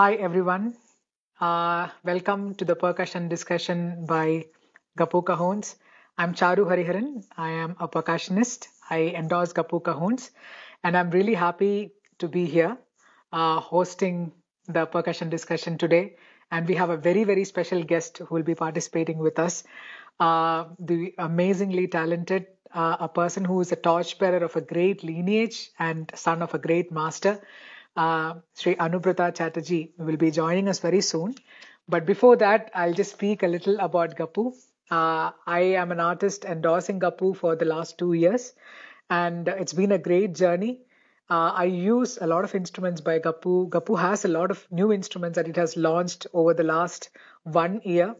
Hi, everyone. Uh, welcome to the percussion discussion by Gappu Cajones. I'm Charu Hariharan. I am a percussionist. I endorse Gappu Cajones. And I'm really happy to be here uh, hosting the percussion discussion today. And we have a very, very special guest who will be participating with us. Uh, the amazingly talented, uh, a person who is a torchbearer of a great lineage and son of a great master. Uh, Sri Anubrata Chatterjee will be joining us very soon. But before that, I'll just speak a little about Gappu. Uh, I am an artist endorsing Gappu for the last two years, and it's been a great journey. Uh, I use a lot of instruments by Gappu. Gappu has a lot of new instruments that it has launched over the last one year.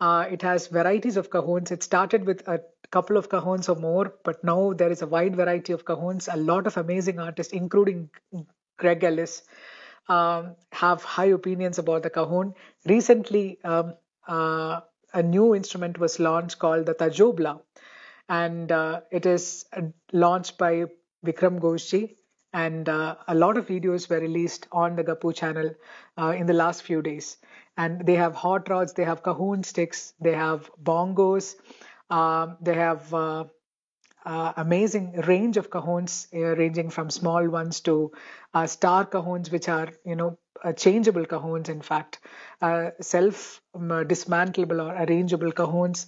Uh, it has varieties of cajones. It started with a couple of cajones or more, but now there is a wide variety of cajones. A lot of amazing artists, including Greg Ellis, um, have high opinions about the cajon. Recently, um, uh, a new instrument was launched called the Tajobla, and uh, it is uh, launched by Vikram Ghoshji. And uh, a lot of videos were released on the Gappu channel uh, in the last few days. And they have hot rods, they have cajon sticks, they have bongos, um, they have uh, uh, amazing range of cajones, uh, ranging from small ones to uh, star cajones, which are you know changeable cajones. In fact, self um, dismantleable or arrangeable cajones,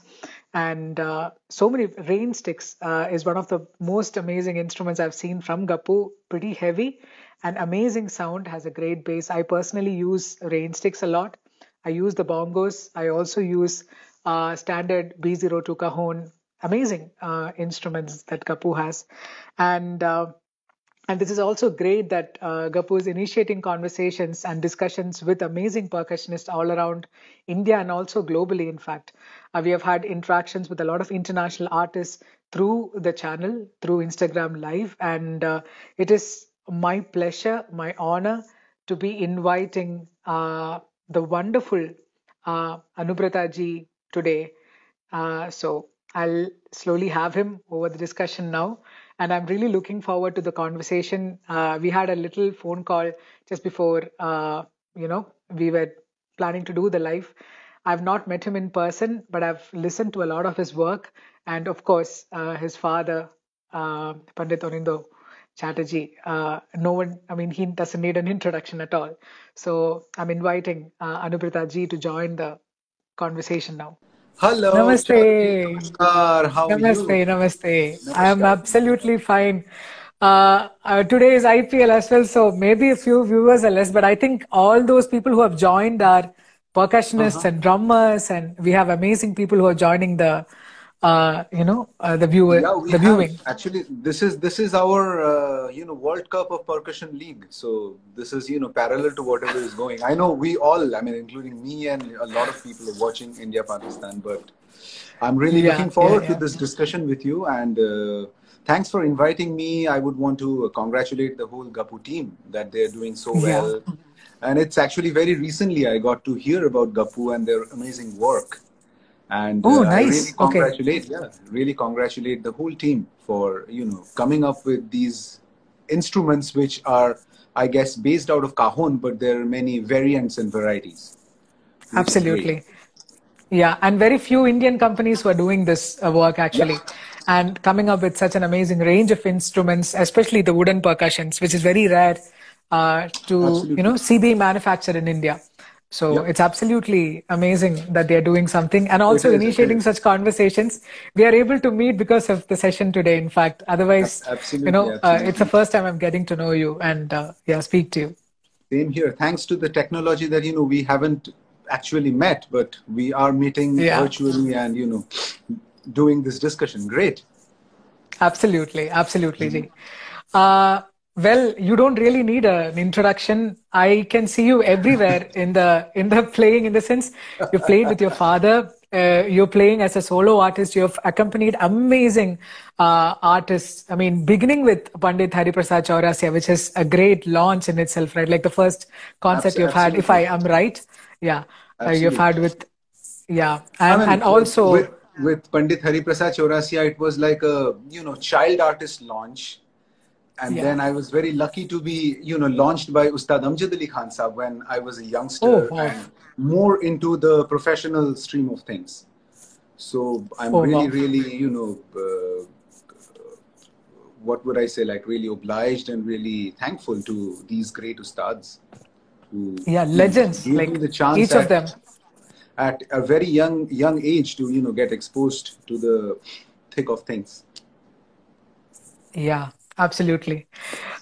and uh, so many rain sticks uh, is one of the most amazing instruments I've seen from Gappu. Pretty heavy and amazing sound. Has a great bass. I personally use rain sticks a lot. I use the bongos. I also use uh, standard B02 cajon amazing uh, instruments that Gappu has, and uh, and this is also great that uh, is initiating conversations and discussions with amazing percussionists all around India and also globally. In fact, uh, we have had interactions with a lot of international artists through the channel, through Instagram Live, and uh, it is my pleasure, my honor to be inviting uh, the wonderful uh, Anubrata ji today. Uh, so I'll slowly have him over the discussion now. And I'm really looking forward to the conversation. Uh, we had a little phone call just before, uh, you know, we were planning to do the live. I've not met him in person, but I've listened to a lot of his work. And of course, uh, his father, uh, Pandit Anindo Chatterjee, uh, no one, I mean, he doesn't need an introduction at all. So I'm inviting uh, to join the conversation now. Hello. Namaste. Namaskar. How Namaste, are you? namaste. I am absolutely fine. Uh, uh, today is IPL as well, so maybe a few viewers are less, but I think all those people who have joined are percussionists Uh-huh. and drummers, and we have amazing people who are joining the, uh, you know, uh, the viewer, Yeah, the have viewing. actually. This is this is our uh, you know World Cup of Percussion League. So this is you know parallel to whatever is going. I know we all, I mean, including me and a lot of people are watching India Pakistan. But I'm really Yeah, looking yeah, forward to this discussion with you. And uh, thanks for inviting me. I would want to congratulate the whole Gappu team that they're doing so Yeah. well. And it's actually very recently I got to hear about Gappu and their amazing work. And Oh, uh, I nice. really Okay. congratulate, yeah, really congratulate the whole team for you know coming up with these instruments which are, I guess, based out of cajon, but there are many variants and varieties. which is great. Absolutely. Yeah, and very few Indian companies were doing this uh, work actually, and coming up with such an amazing range of instruments, especially the wooden percussions, which is very rare uh, to you know see being manufactured in India. So Yep. it's absolutely amazing that they are doing something and also is, initiating such conversations. We are able to meet because of the session today. In fact, otherwise, absolutely, you know, uh, it's the first time I'm getting to know you and uh, yeah, speak to you. Same here. Thanks to the technology that you know we haven't actually met, but we are meeting Yeah. virtually and you know doing this discussion. Great. Absolutely, absolutely, Ji. Uh, well, you don't really need a, an introduction. I can see you everywhere in the in the playing. In the sense, you played with your father. Uh, you're playing as a solo artist. You've accompanied amazing uh, artists. I mean, beginning with Pandit Hariprasad Chaurasia, which is a great launch in itself, right? Like the first concert you've had, if I am right, yeah, uh, you've had with, yeah, I and mean, and also, with, with Pandit Hari Prasad Chaurasia, it was like a you know child artist launch, and Yeah. then I was very lucky to be, you know, launched by Ustad Amjad Ali Khan Sahab when I was a youngster Oh, wow. and more into the professional stream of things. So I'm Oh, really, wow. really, you know, uh, what would I say, like really obliged and really thankful to these great Ustads who Yeah, legends, me like the chance each at, of them. at a very young young age to you know get exposed to the thick of things. Yeah, absolutely.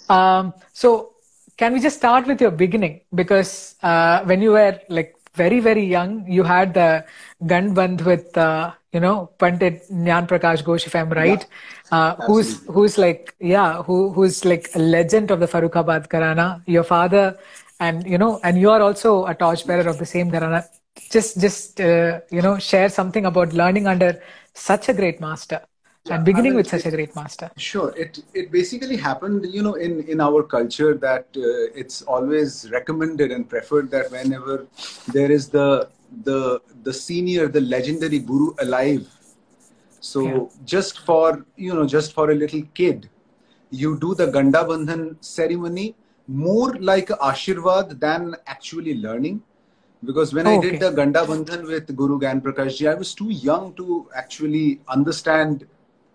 Um, so can we just start with your beginning? Because uh, when you were like very, very young, you had the Gandband with, uh, you know, Pandit Gyan Prakash Ghosh, if I'm right, uh, who's, who's like, yeah, who, who's like a legend of the Farrukhabad Gharana, your father, and, you know, and you are also a torchbearer of the same Gharana. Just, just, uh, you know, share something about learning under such a great master Yeah, and I beginning mean, with such a great master. Sure. It it basically happened, you know, in in our culture that uh, it's always recommended and preferred that whenever there is the the the senior, the legendary guru alive. So Yeah. just for you know, just for a little kid, you do the Ganda Bandhan ceremony more like a Ashirwad than actually learning. Because when I Okay. did the Ganda Bandhan with Guru Gyan Prakash ji, I was too young to actually understand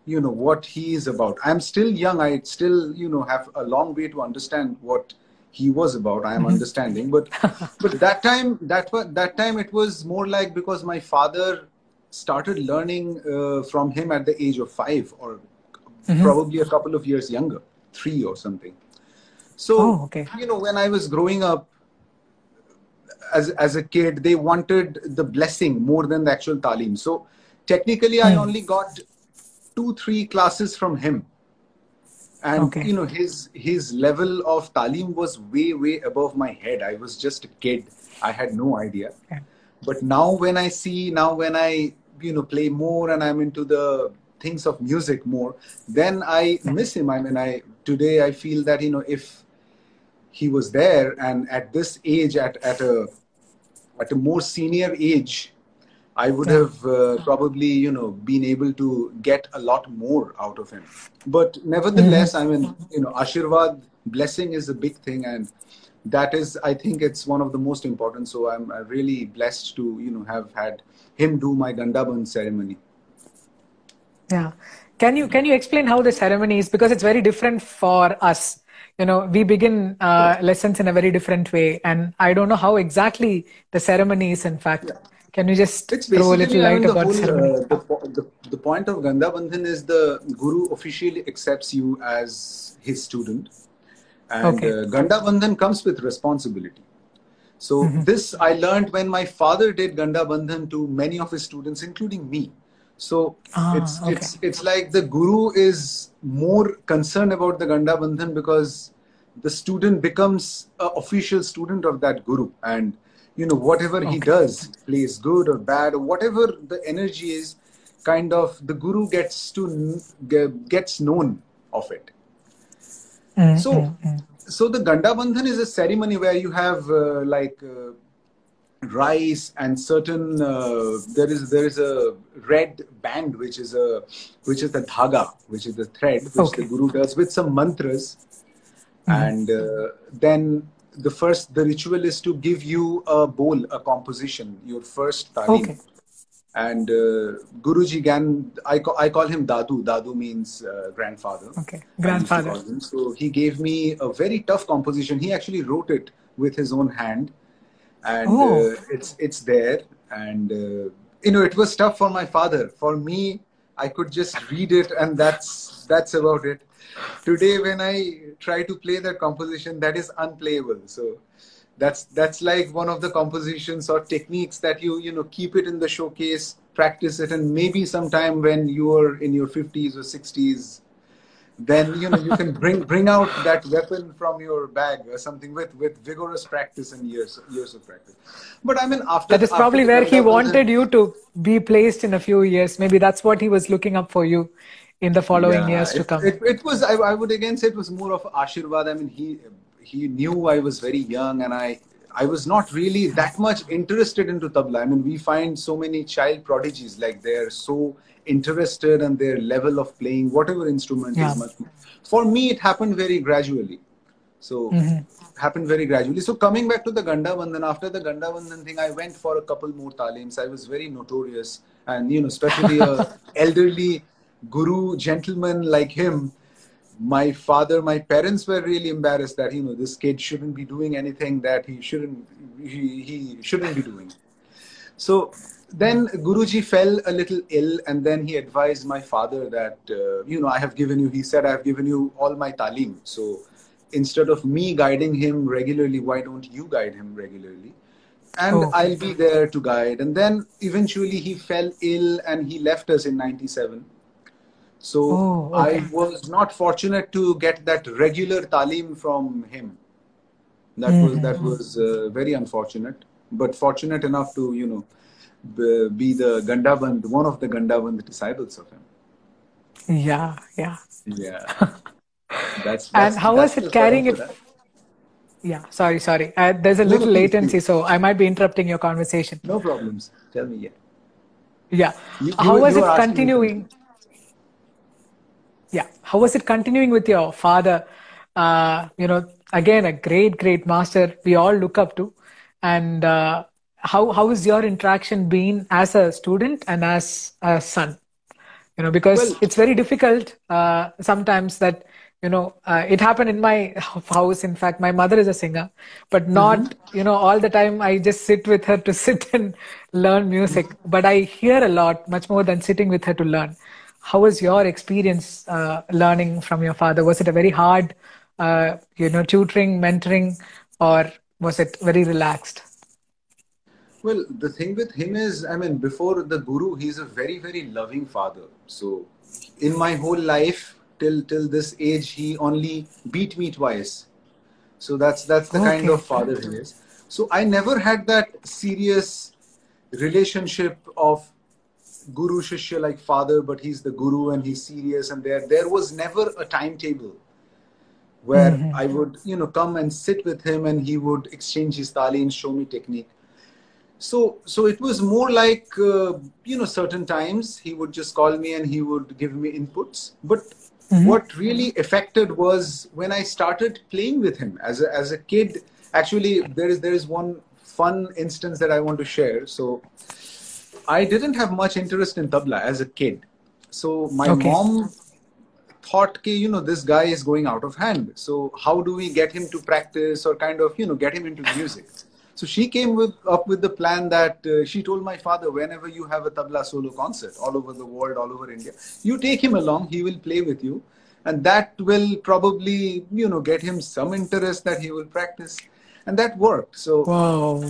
you know what he is about. I'm still young. I still you know have a long way to understand what he was about. I am mm-hmm. understanding. But but that time that was that time it was more like because my father started learning uh, from him at the age of 5 or mm-hmm. probably a couple of years younger 3 or something. So Oh, okay. you know when i was growing up as as a kid they wanted the blessing more than the actual talim. So technically i mm. only got two three classes from him. And Okay. you know his his level of talim was way way above my head. I was just a kid. I had no idea. Okay. but now when i see now when i you know play more and i'm into the things of music more then i miss him. I mean i today i feel that you know if he was there and at this age at, at a at a more senior age i would Yeah. have uh, probably you know been able to get a lot more out of him but nevertheless i mean you know ashirwad blessing is a big thing and that is i think it's one of the most important so i'm really blessed to you know have had him do my gandaban ceremony Yeah. Can you can you explain how the ceremony is because it's very different for us. You know, we begin uh, lessons in a very different way, and I don't know how exactly the ceremony is. In fact, can you just It's throw a little I light mean, the about whole ceremony? uh, the, the the point of Ganda Bandhan is the guru officially accepts you as his student, and Okay. uh, Bandhan comes with responsibility. So Mm-hmm. this I learned when my father did Ganda Bandhan to many of his students, including me. So Ah, it's okay. it's it's like the guru is more concerned about the Ganda Bandhan because the student becomes an official student of that guru and you know whatever he does plays good or bad or whatever the energy is kind of the guru gets to gets known of it Mm, so mm, mm. so the ganda bandhan is a ceremony where you have uh, like uh, rice and certain uh, there is there is a red band which is a which is the dhaga which is the thread which Okay. the guru does with some mantras and uh, then the first the ritual is to give you a bowl a composition your first talim Okay. and uh, guruji gan I, call, I call him dadu dadu means uh, grandfather Okay. I used to Grandfather. So he gave me a very tough composition. He actually wrote it with his own hand, and Oh. uh, it's it's there. And uh, you know, it was tough for my father. For me, I could just read it, and that's that's about it. Today, when I try to play that composition, that is unplayable. So that's that's like one of the compositions or techniques that you you know keep it in the showcase, practice it, and maybe sometime when you are in your 50s or 60s then you know you can bring bring out that weapon from your bag or something with with vigorous practice and years years of practice but i mean after That is probably where he wanted Bandhan- you to be placed in a few years. Maybe that's what he was looking up for you in the following Yeah, years to come. It, it was I, I would again say it was more of ashirwad i mean he he knew i was very young and i i was not really that much interested into tabla i mean we find so many child prodigies like they're so interested and their level of playing whatever instrument Yeah. is much more. For me, it happened very gradually. So mm-hmm. happened very gradually. So coming back to the Ganda Bandhan, after the Ganda Bandhan thing, I went for a couple more talims. I was very notorious, and you know, especially a elderly guru gentleman like him. My father, my parents were really embarrassed that you know this kid shouldn't be doing anything that he shouldn't he, he shouldn't be doing. So then Guruji fell a little ill, and then he advised my father that, uh, you know, I have given you, he said, I have given you all my talim. So instead of me guiding him regularly, why don't you guide him regularly? And Oh. I'll be there to guide. And then eventually he fell ill and he left us in 97. So Oh, okay. I was not fortunate to get that regular talim from him. That was that was uh, very unfortunate, but fortunate enough to you know be the Gandaband, one of the Gandaband disciples of him. Yeah, yeah. Yeah, that's, And how that's was it carrying it? Yeah, sorry, sorry. Uh, there's a No, little latency, please. so I might be interrupting your conversation. No problems. Tell me, yeah. Yeah. You- How you- was you it continuing? Yeah. How was it continuing with your father? Uh, you know, again, a great, great master we all look up to. And uh, how how is your interaction been as a student and as a son? You know, because Well- it's very difficult uh, sometimes that you know uh, it happened in my house. In fact, my mother is a singer, but not you know all the time. I just sit with her to sit and learn music. But I hear a lot, much more than sitting with her to learn. How was your experience uh, learning from your father? Was it a very hard, uh, you know, tutoring, mentoring, or was it very relaxed? Well, the thing with him is, I mean, before the guru, he's a very, very loving father. So, in my whole life till till this age, he only beat me twice. So that's that's the kind of father he is. So I never had that serious relationship of guru shishya like father, but he's the guru and he's serious. And there there was never a timetable where I would you know come and sit with him and he would exchange his tali and show me technique. So so it was more like uh, you know certain times he would just call me and he would give me inputs. But what really affected was when i started playing with him as a, as a kid. Actually there is there is one fun instance that i want to share. So i didn't have much interest in tabla as a kid. So my Okay. mom thought okay you know this guy is going out of hand. So how do we get him to practice or kind of you know get him into music? So she came with, up with the plan that uh, she told my father whenever you have a tabla solo concert all over the world all over india you take him along. He will play with you. And that will probably you know get him some interest that he will practice and that worked. So Wow.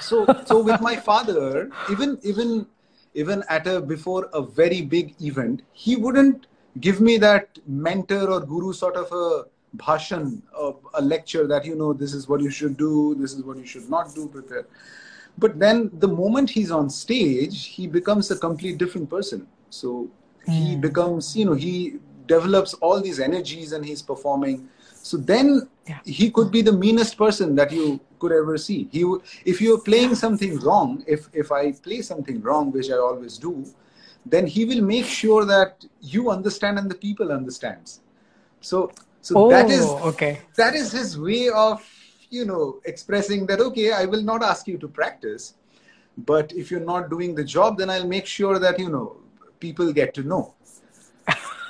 so so with my father even even even at a before a very big event he wouldn't give me that mentor or guru sort of a bhashan a, a lecture that you know this is what you should do this is what you should not do prepare. But then the moment he's on stage he becomes a complete different person. So he hmm. becomes you know he develops all these energies and he's performing so then Yeah. he could be the meanest person that you could ever see he if you're playing something wrong if if i play something wrong which i always do then he will make sure that you understand and the people understands so so that is Oh, okay. that is his way of you know expressing that okay i will not ask you to practice but if you're not doing the job then i'll make sure that you know people get to know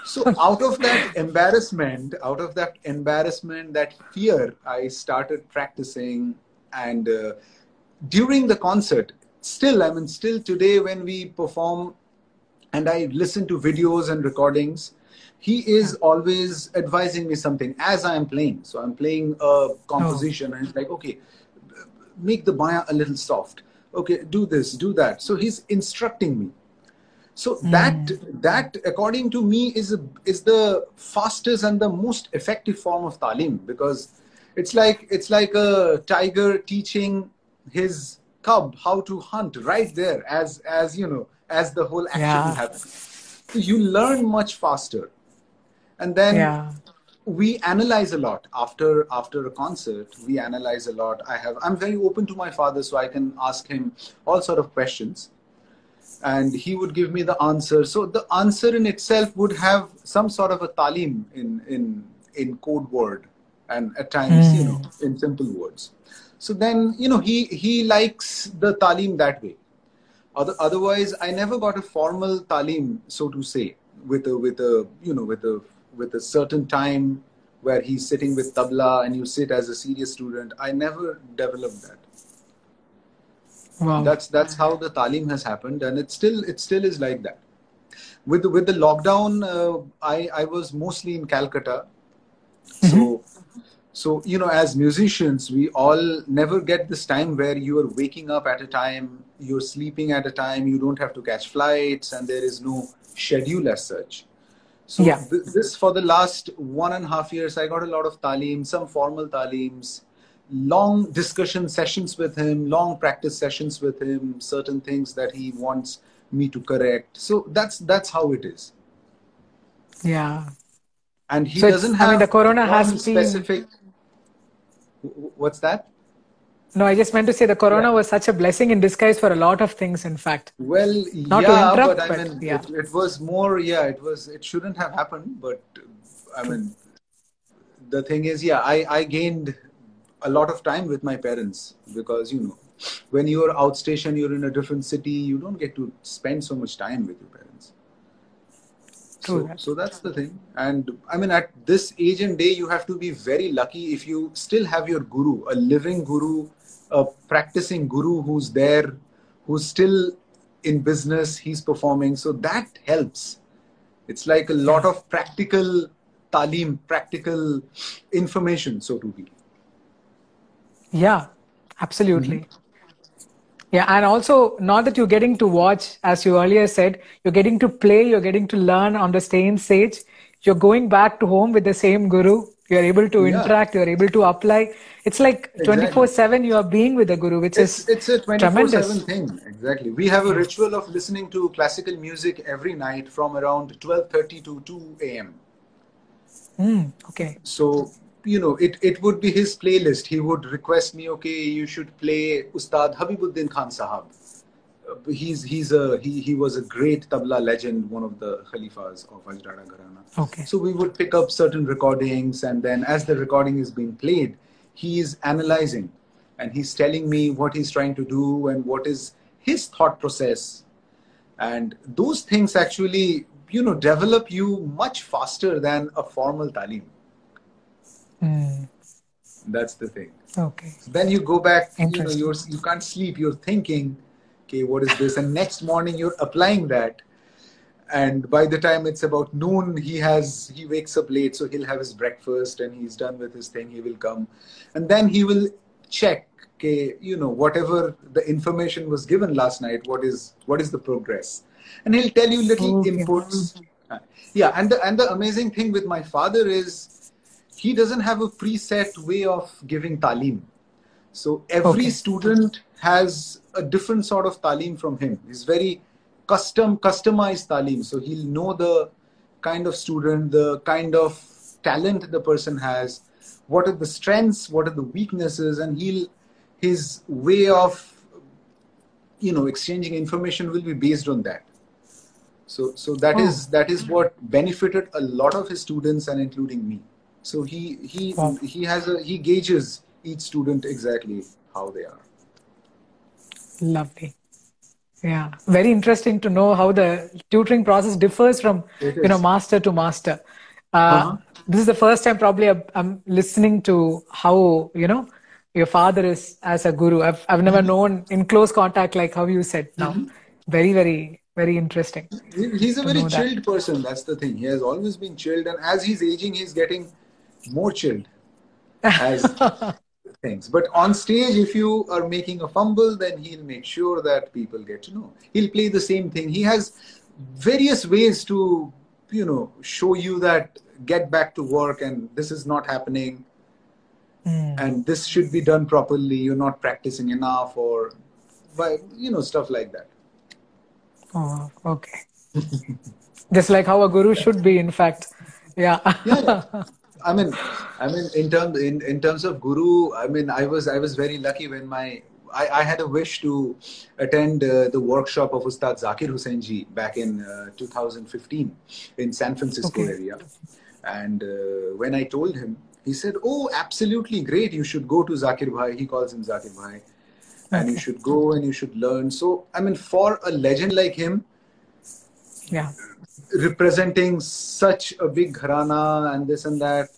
so out of that embarrassment out of that embarrassment that fear i started practicing and uh, during the concert still i mean still today when we perform and i listen to videos and recordings he is always advising me something as i am playing. So i'm playing a composition and he's like okay make the baya a little soft. Okay do this do that. So he's instructing me so hmm. that that according to me is a, is the fastest and the most effective form of talim because it's like it's like a tiger teaching his cub how to hunt right there as as you know as the whole action Yeah. is happening so you learn much faster. And then Yeah. we analyze a lot after after a concert. We analyze a lot. I have i'm very open to my father so i can ask him all sort of questions and he would give me the answer. So the answer in itself would have some sort of a talim in in in code word, and at times mm. you know in simple words. So then you know he he likes the talim that way. Other, otherwise, I never got a formal talim, so to say, with a with a you know with a with a certain time where he's sitting with tabla and you sit as a serious student. I never developed that. Wow. That's that's how the talim has happened, and it still it still is like that. With the, with the lockdown, uh, I I was mostly in Calcutta, mm-hmm. so so you know as musicians we all never get this time where you are waking up at a time, you're sleeping at a time, you don't have to catch flights, and there is no schedule as such. So yeah. th- this for the last one and a half years, I got a lot of talim, some formal talims, long discussion sessions with him, long practice sessions with him, certain things that he wants me to correct. So that's that's how it is. Yeah. And he so doesn't have I mean the corona has specific been... what's that? No, I just meant to say the corona yeah. was such a blessing in disguise for a lot of things, in fact. Well, Not yeah, but I mean, yeah. it, it was more, yeah, it was, it shouldn't have happened, but I mean, the thing is, yeah, I, I gained a lot of time with my parents because you know when you're outstation you're in a different city you don't get to spend so much time with your parents. So, so that's the thing. And i mean at this age and day you have to be very lucky if you still have your guru a living guru a practicing guru who's there who's still in business he's performing. So that helps. It's like a lot of practical talim practical information so to speak yeah, absolutely. Mm-hmm. Yeah, and also not that you're getting to watch, as you earlier said, you're getting to play, you're getting to learn on the same stage. You're going back to home with the same guru. You're able to yeah. interact. You're able to apply. It's like twenty four seven. You are being with the guru, which it's, is it's a twenty four seven thing. Exactly. We have a ritual of listening to classical music every night from around twelve thirty to two a.m. Mm, okay. So you know, it, it would be his playlist. He would request me, okay, you should play Ustad Habibuddin Khan Sahab. Uh, he's he's a he he was a great tabla legend, one of the khalifas of Ajrada Gharana. Okay. So we would pick up certain recordings, and then as the recording is being played, he is analyzing, and he's telling me what he's trying to do and what is his thought process, and those things actually you know develop you much faster than a formal talim. Mm. That's the thing. Okay. So then you go back, you know, you're, you can't sleep, you're thinking, okay, what is this? And next morning you're applying that. And by the time it's about noon, he has, he wakes up late, so he'll have his breakfast and he's done with his thing, he will come. And then he will check, okay, you know, whatever the information was given last night, what is, what is the progress? And he'll tell you little okay. inputs. Yeah, and the, and the amazing thing with my father is, he doesn't have a preset way of giving talim. So every okay. student has a different sort of talim from him. He's very custom, customized talim. So he'll know the kind of student, the kind of talent the person has, what are the strengths, what are the weaknesses, and he'll his way of you know exchanging information will be based on that. So so that oh. is that is what benefited a lot of his students and including me. So he he he has a he gauges each student exactly how they are. Lovely. Yeah, very interesting to know how the tutoring process differs from you know master to master. Uh, uh-huh. This is the first time probably I'm listening to how you know your father is as a guru. I've I've never mm-hmm. known in close contact like how you said now. Mm-hmm. Very very very interesting. He's a very chilled that. person. That's the thing. He has always been chilled, and as he's aging, he's getting more chilled as things. But on stage, if you are making a fumble, then he'll make sure that people get to know. He'll play the same thing. He has various ways to, you know, show you that get back to work and this is not happening. Mm. And this should be done properly. You're not practicing enough, or, by you know, stuff like that. Oh, okay. Just like how a guru should be, in fact. Yeah. yeah, yeah. I mean, I mean, in terms in, in terms of guru, I mean, I was I was very lucky when my I, I had a wish to attend uh, the workshop of Ustad Zakir Hussain ji back in uh, 2015 in San Francisco Okay. area. And uh, when I told him, he said, "Oh, absolutely great! You should go to Zakir Bhai." He calls him Zakir Bhai, and you should go and you should learn. So, I mean, for a legend like him, Yeah. Representing such a big gharana and this and that,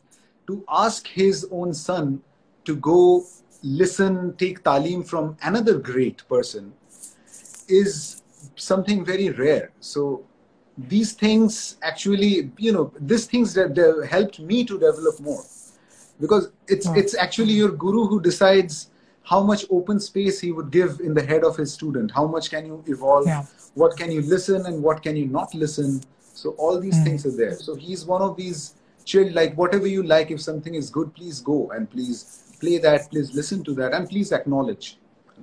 to ask his own son to go listen, take talim from another great person is something very rare. So these things actually, you know, these things that helped me to develop more because it's Wow. it's actually your guru who decides how much open space he would give in the head of his student how much can you evolve Yeah. what can you listen and what can you not listen so all these Mm. things are there so he's one of these chill like whatever you like if something is good please go and please play that please listen to that and please acknowledge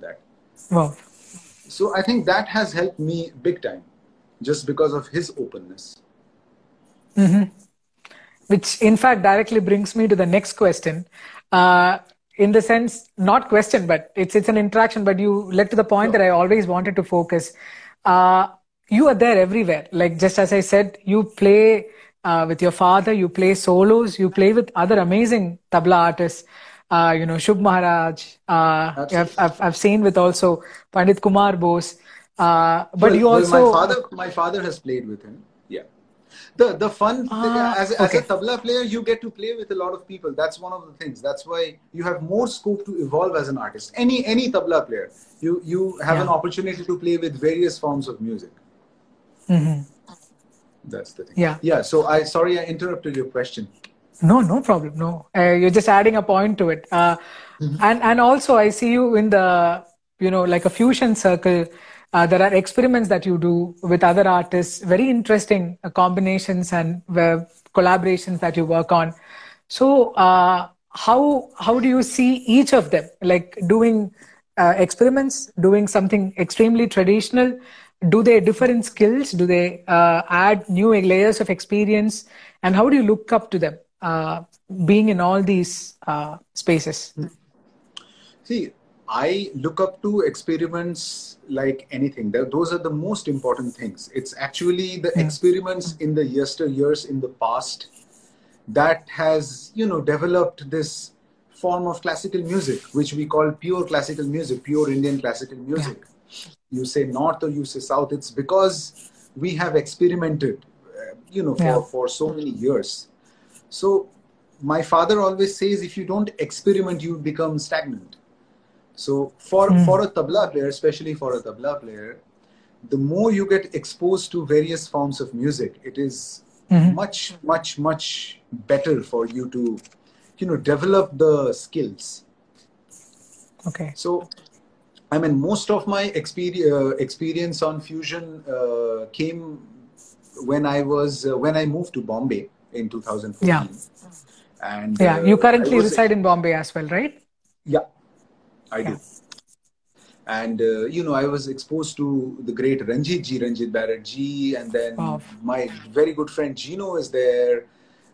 that Wow. so i think that has helped me big time just because of his openness hmm Which, in fact, directly brings me to the next question. Uh, in the sense, not question, but it's it's an interaction. But you led to the point that I always wanted to focus. Uh, you are there everywhere. Like just as I said, you play uh, with your father. You play solos. You play with other amazing tabla artists. Uh, you know, Shubh Maharaj. Uh, I've, I've I've seen with also Pandit Kumar Bose. Uh, but Well- you well, also my father my father has played with him yeah the the fun thing, Ah, as, as okay. a tabla player you get to play with a lot of people that's one of the things that's why you have more scope to evolve as an artist any any tabla player you you have an opportunity to play with various forms of music Mhm. that's the thing Yeah. yeah so i sorry i interrupted your question No, no problem. No, uh, you're just adding a point to it. Uh, And and also, I see you in the you know like a fusion circle. Uh, there are experiments that you do with other artists. Very interesting uh, combinations and uh, collaborations that you work on. So, uh, how how do you see each of them? Like doing uh, experiments, doing something extremely traditional. Do they differ in skills? Do they uh, add new layers of experience? And how do you look up to them, uh, being in all these uh, spaces? See, I look up to experiments like anything. Those are the most important things. It's actually the experiments in the yesteryears in the past that has, you know, developed this form of classical music, which we call pure classical music, pure Indian classical music. You say north or you say south. It's because we have experimented, uh, you know, for, Yeah. for so many years. So my father always says, if you don't experiment, you become stagnant. So for for a tabla player, especially for a tabla player, the more you get exposed to various forms of music, it is much much much better for you to, you know, develop the skills. Okay. So, I mean, most of my experience uh, experience on fusion uh, came when I was uh, when I moved to Bombay in 2014. Yeah. And Yeah. You currently reside in Bombay as well, right? Yeah, I Yeah. do. And uh, you know, I was exposed to the great Ranjit ji, Ranjit Barot ji, and then Wow. my very good friend Gino is there,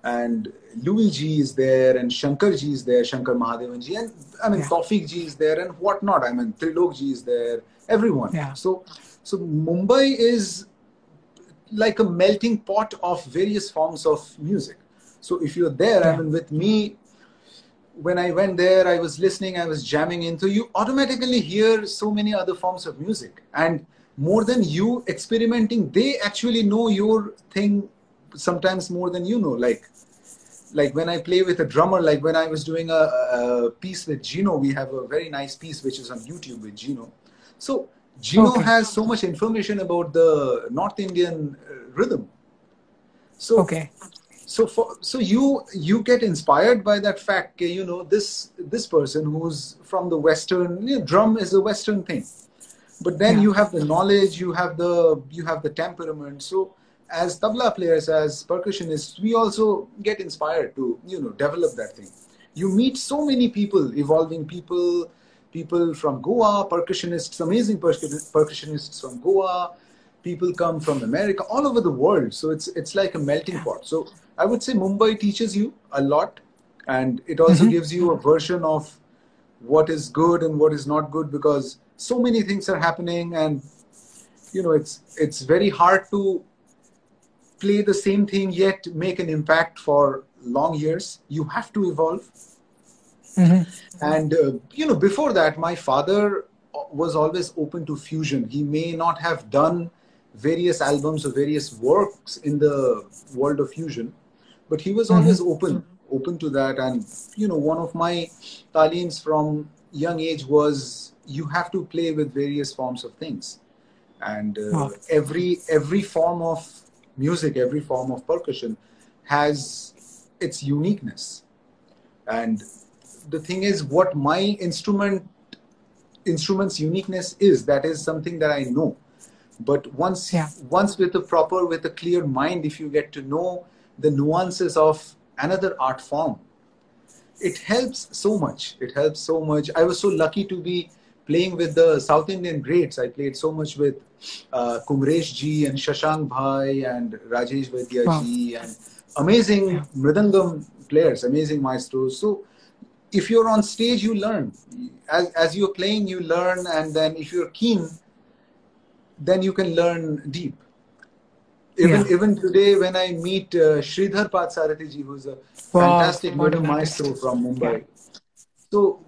and Louis ji is there, and Shankar ji is there, Shankar Mahadevan ji, and I mean Yeah. Taufik ji is there, and whatnot. I mean Trilok ji is there, everyone. Yeah. So, so Mumbai is like a melting pot of various forms of music. So if you're there, I mean, with me, when I went there, I was listening, I was jamming into. You automatically hear so many other forms of music, and more than you experimenting, they actually know your thing. Sometimes more than you know. Like, like when I play with a drummer, like when I was doing a, a piece with Gino, we have a very nice piece which is on YouTube with Gino. So Gino Okay. has so much information about the North Indian uh, rhythm. So Okay. so for so you you get inspired by that fact you know this this person who's from the western you know, drum is a western thing but then Yeah. you have the knowledge you have the you have the temperament so as tabla players as percussionists we also get inspired to you know develop that thing. You meet so many people evolving people people from goa percussionists amazing percussionists from goa people come from america all over the world. So it's it's like a melting pot. So i would say mumbai teaches you a lot and it also mm-hmm. gives you a version of what is good and what is not good because so many things are happening and you know it's it's very hard to play the same thing yet make an impact for long years you have to evolve mm-hmm. and uh, you know before that my father was always open to fusion he may not have done various albums or various works in the world of fusion but he was mm-hmm. always open open to that and you know one of my talents from young age was you have to play with various forms of things and uh, wow. every every form of music every form of percussion has its uniqueness. And the thing is what my instrument instrument's uniqueness is that is something that i know. But once yeah. once with a proper with a clear mind if you get to know the nuances of another art form it helps so much. It helps so much. I was so lucky to be playing with the south indian greats i played so much with uh, kumaresh ji and shashank bhai and rajesh vaidya wow. ji and amazing yeah. mridangam players amazing maestros so if you're on stage you learn as, as you're playing you learn and then if you're keen then you can learn deep even yeah. even today when i meet uh, sridhar parthasarathy ji who's a wow. fantastic modern maestro from mumbai yeah. So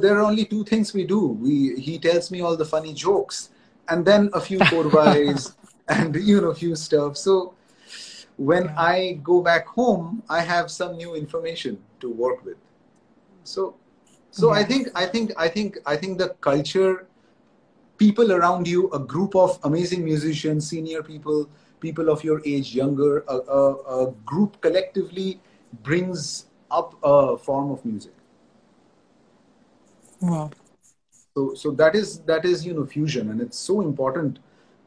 there are only two things we do we he tells me all the funny jokes and then a few korvais and you know a few stuff so when yeah. i go back home i have some new information to work with so so yeah. i think i think i think i think the culture people around you a group of amazing musicians senior people people of your age younger a, a, a group collectively brings up a form of music wow so so that is that is you know fusion and it's so important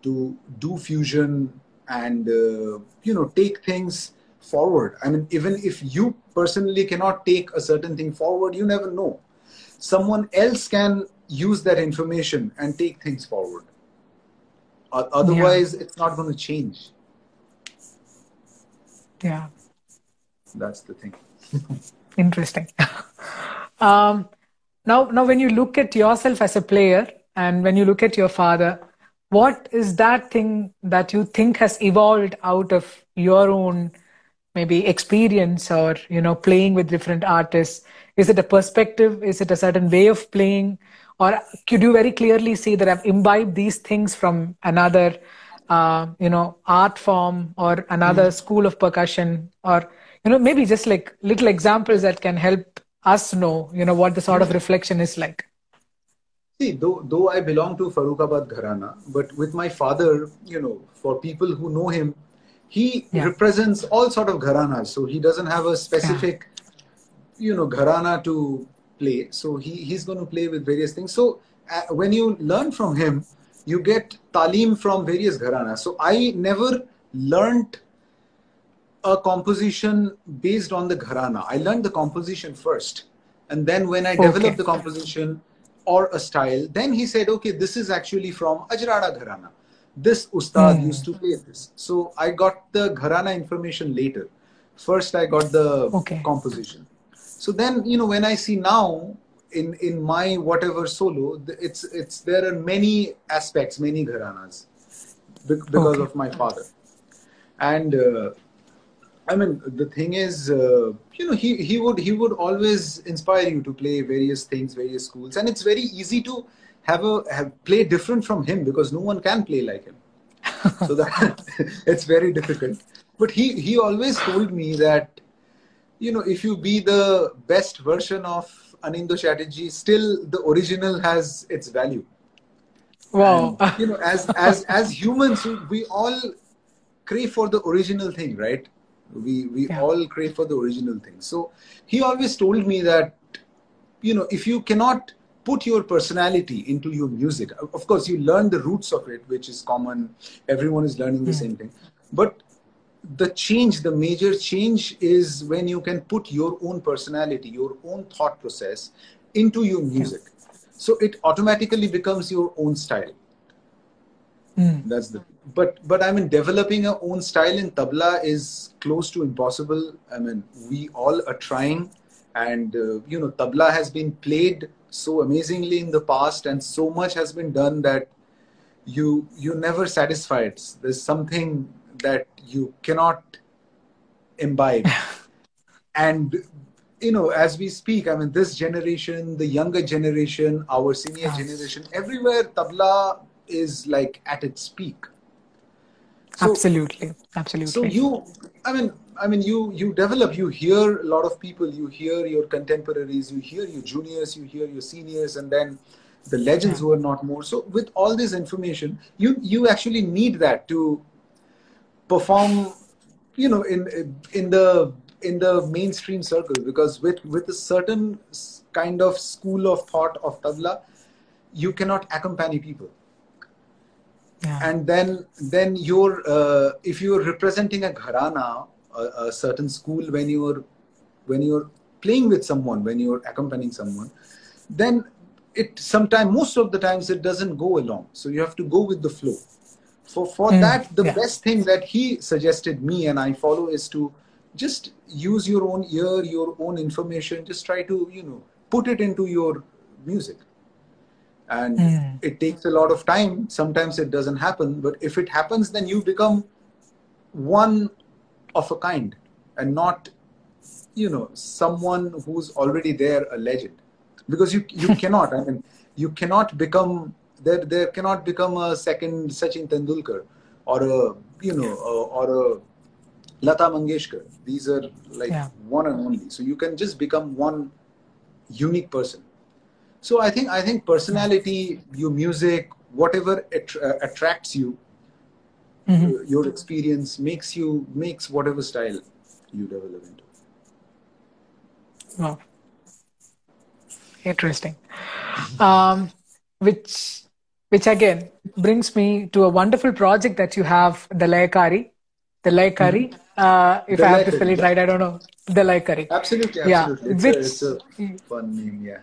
to do fusion and uh, you know take things forward. I mean, even if you personally cannot take a certain thing forward, you never know. Someone else can use that information and take things forward. Otherwise, yeah. it's not going to change. Yeah. That's the thing. Interesting. um, now, now, when you look at yourself as a player and when you look at your father, what is that thing that you think has evolved out of your own maybe experience or you know playing with different artists? Is it a perspective? Is it a certain way of playing? Or could you very clearly see that i've imbibed these things from another uh, you know art form or another mm. school of percussion? Or you know maybe just like little examples that can help us know you know what the sort of reflection is like See, though, though I belong to Farrukhabad Gharana, but with my father, you know, for people who know him, he yeah. represents all sort of gharanas so he doesn't have a specific yeah. you know gharana to play so he, he's going to play with various things so uh, when you learn from him you get talim from various gharanas so i never learned a composition based on the gharana i learned the composition first and then when i okay. developed the composition or a style then he said okay this is actually from ajrada gharana this ustad mm. used to play this. So I got the gharana information later. First, I got the okay. composition. So then, you know, when I see now in in my whatever solo, it's it's there are many aspects, many gharanas because okay. of my father. And uh, I mean, the thing is, uh, you know, he he would he would always inspire you to play various things, various schools, and it's very easy to have a have play different from him because no one can play like him. so that it's very difficult. But he he always told me that you know if you be the best version of Anindya Chatterjee, still the original has its value. Wow. And, you know, as as as humans, we all crave for the original thing, right? We we yeah. all crave for the original thing. So he always told me that you know if you cannot put your personality into your music. Of course, you learn the roots of it, which is common. Everyone is learning the same thing. But the change, the major change is when you can put your own personality, your own thought process into your music. So it automatically becomes your own style. Mm. That's the but but I mean developing our own style in tabla is close to impossible. I mean we all are trying, and uh, you know tabla has been played so amazingly in the past, and so much has been done that you you never satisfied. There's something that you cannot imbibe, and you know, as we speak, I mean, this generation, the younger generation, our senior generation, everywhere, tabla is like at its peak. So, absolutely, absolutely. So you, I mean, I mean, you you develop. You hear a lot of people. You hear your contemporaries. You hear your juniors. You hear your seniors, and then the legends yeah. who are not more. So with all this information, you you actually need that to perform. You know, in in the in the mainstream circle because with with a certain kind of school of thought of tabla you cannot accompany people yeah. and then then you're uh, if you're representing a gharana a, a, certain school when you're when you're playing with someone when you're accompanying someone then it sometimes most of the times it doesn't go along so you have to go with the flow for for mm, that the yeah. best thing that he suggested me and i follow is to just use your own ear your own information just try to you know put it into your music and mm. it takes a lot of time sometimes it doesn't happen but if it happens then you become one of a kind and not you know someone who's already there a legend because you you cannot i mean you cannot become there there cannot become a second sachin tendulkar or a you know or a Lata Mangeshkar. These are like yeah. one and only. So you can just become one unique person. So I think I think personality, your music, whatever uh, attracts you, mm-hmm. your experience makes you makes whatever style you develop into. Wow, interesting. Um, which which again brings me to a wonderful project that you have, the Layakari. The Layakari. Mm-hmm uh, if I have to spell it right, I don't know. The. Absolutely, absolutely. Yeah. It's, Which, a, it's a fun name, yeah.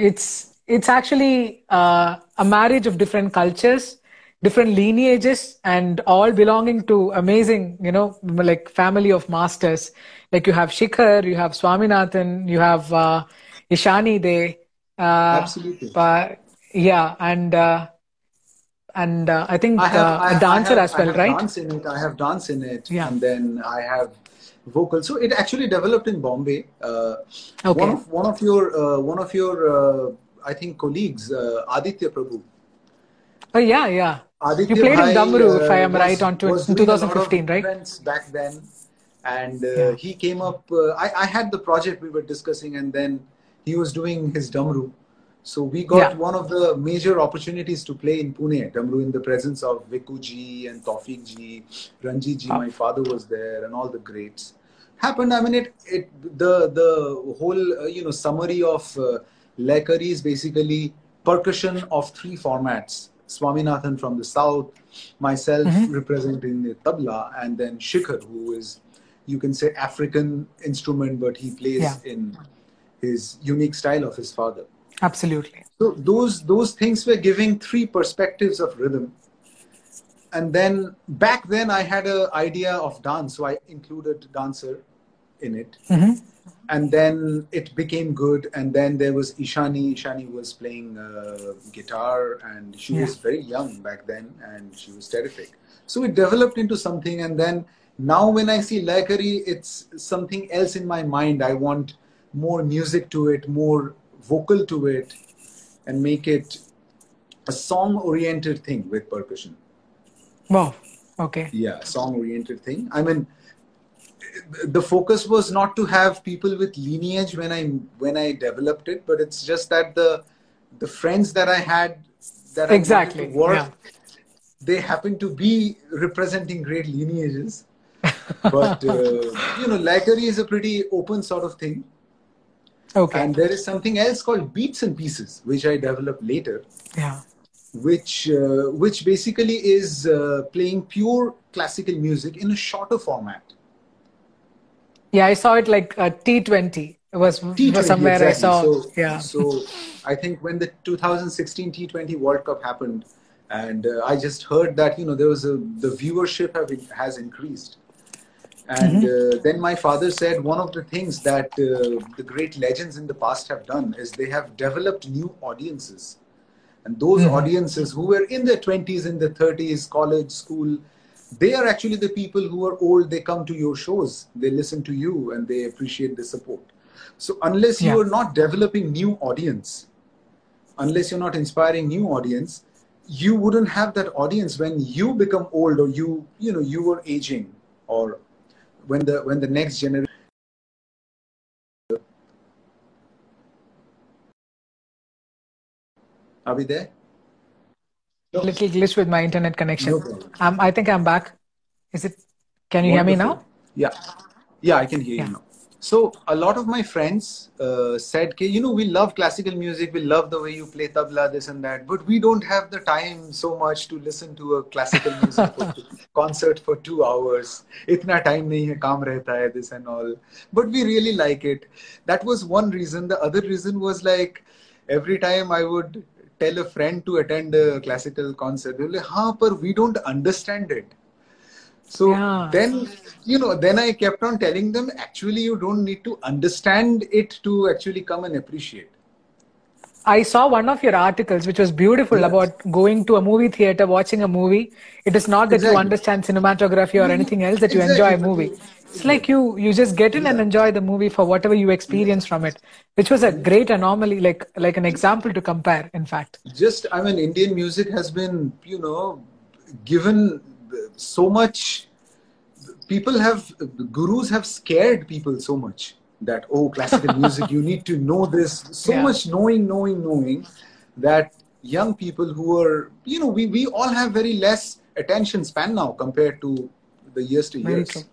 It's it's actually uh, a marriage of different cultures, different lineages, and all belonging to amazing, you know, like family of masters. Like you have Shikhar, you have Swaminathan, you have uh, Ishani. They uh, absolutely. But yeah, and uh, and uh, I think I have, uh, I, a dancer have, as well, right? Dance in it. I have dance in it, yeah. and then I have vocal. So it actually developed in Bombay. Uh, okay. One of one of your uh, one of your uh, I think colleagues, uh, Aditya Prabhu. Oh yeah, yeah. Aditya you played Bhai, in Damru, if I am was, right, on tw- 2015, right? Back then, and yeah. he came up. I, I had the project we were discussing, and then he was doing his Damru so we got yeah. one of the major opportunities to play in Pune, Damru, in the presence of Vikku ji and Taufiq ji, Ranjit ji. My father was there, and all the greats. Happened. I mean, it it the the whole uh, you know summary of uh, Layakari is basically percussion of three formats. Swaminathan from the south, myself mm-hmm. representing the tabla, and then Shikhar, who is you can say African instrument, but he plays yeah. in his unique style of his father. Absolutely. So those those things were giving three perspectives of rhythm. And then back then I had an idea of dance, so I included dancer in it. Mm-hmm. And then it became good. And then there was Ishani. Ishani was playing uh, guitar, and she yeah. was very young back then, and she was terrific. So it developed into something. And then now when I see Layakari, it's something else in my mind. I want more music to it, more vocal to it and make it a song oriented thing with percussion. Wow. Okay. Yeah, song oriented thing. I mean, the focus was not to have people with lineage when I when I developed it, but it's just that the the friends that I had that exactly I work, yeah. they happen to be representing great lineages. but uh, you know, Layakari is a pretty open sort of thing. Okay. And there is something else called beats and pieces, which I developed later. Yeah. Which uh, which basically is uh, playing pure classical music in a shorter format. Yeah, I saw it like a T20. It was, T20, was somewhere exactly. I saw. So, yeah. So I think when the 2016 T20 World Cup happened, and uh, I just heard that you know there was a the viewership have, has increased And uh, then my father said one of the things that uh, the great legends in the past have done is they have developed new audiences. And those audiences who were in their 20s, in their 30s, college, school, they are actually the people who are old. They come to your shows, they listen to you, and they appreciate the support. So unless Yeah. you are not developing new audience, unless you're not inspiring new audience, you wouldn't have that audience when you become old or you you know you were aging or when the when the next generation are we there Little glitch with my internet connection. No. Um, I think I'm back. Is it? Can you hear me now? yeah yeah i can hear Yeah. you now so a lot of my friends uh, said "Ki, you know we love classical music we love the way you play tabla this and that but we don't have the time so much to listen to a classical music for concert for two hours. Itna time nahi hai kaam rehta hai this and all. But we really like it. That was one reason. The other reason was like every time i would tell a friend to attend a classical concert they were like ha par we don't understand it so Yeah. then, you know, then I kept on telling them actually, you don't need to understand it to actually come and appreciate. I saw one of your articles, which was beautiful Yes. about going to a movie theater, watching a movie. It is not that you understand cinematography or mm-hmm. anything else that you enjoy a movie. It's like you you just get in and enjoy the movie for whatever you experience from it, which was a great anomaly, like like an example to compare. In fact, Just, I mean, Indian music has been, you know, given so much. People have, gurus have scared people so much that, oh, classical music, you need to know this. So Yeah. much knowing, knowing, knowing that young people who are, you know, we, we all have very less attention span now compared to the years to Very years. true.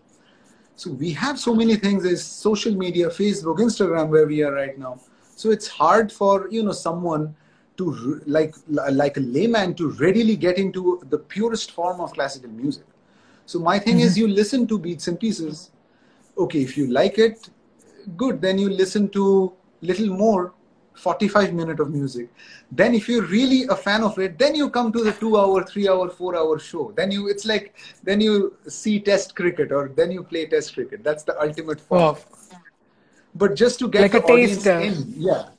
So we have so many things. There's social media, Facebook, Instagram, where we are right now. So it's hard for you know someone to like like a layman to readily get into the purest form of classical music. So my thing is, mm-hmm. you listen to beats and pieces. Okay, if you like it, good. Then you listen to little more, 45 minute of music. Then if you're really a fan of it, then you come to the two hour, three hour, four hour show. Then you it's like then you see test cricket or then you play test cricket. That's the ultimate form. Wow. But just to get Like a taster. in, yeah,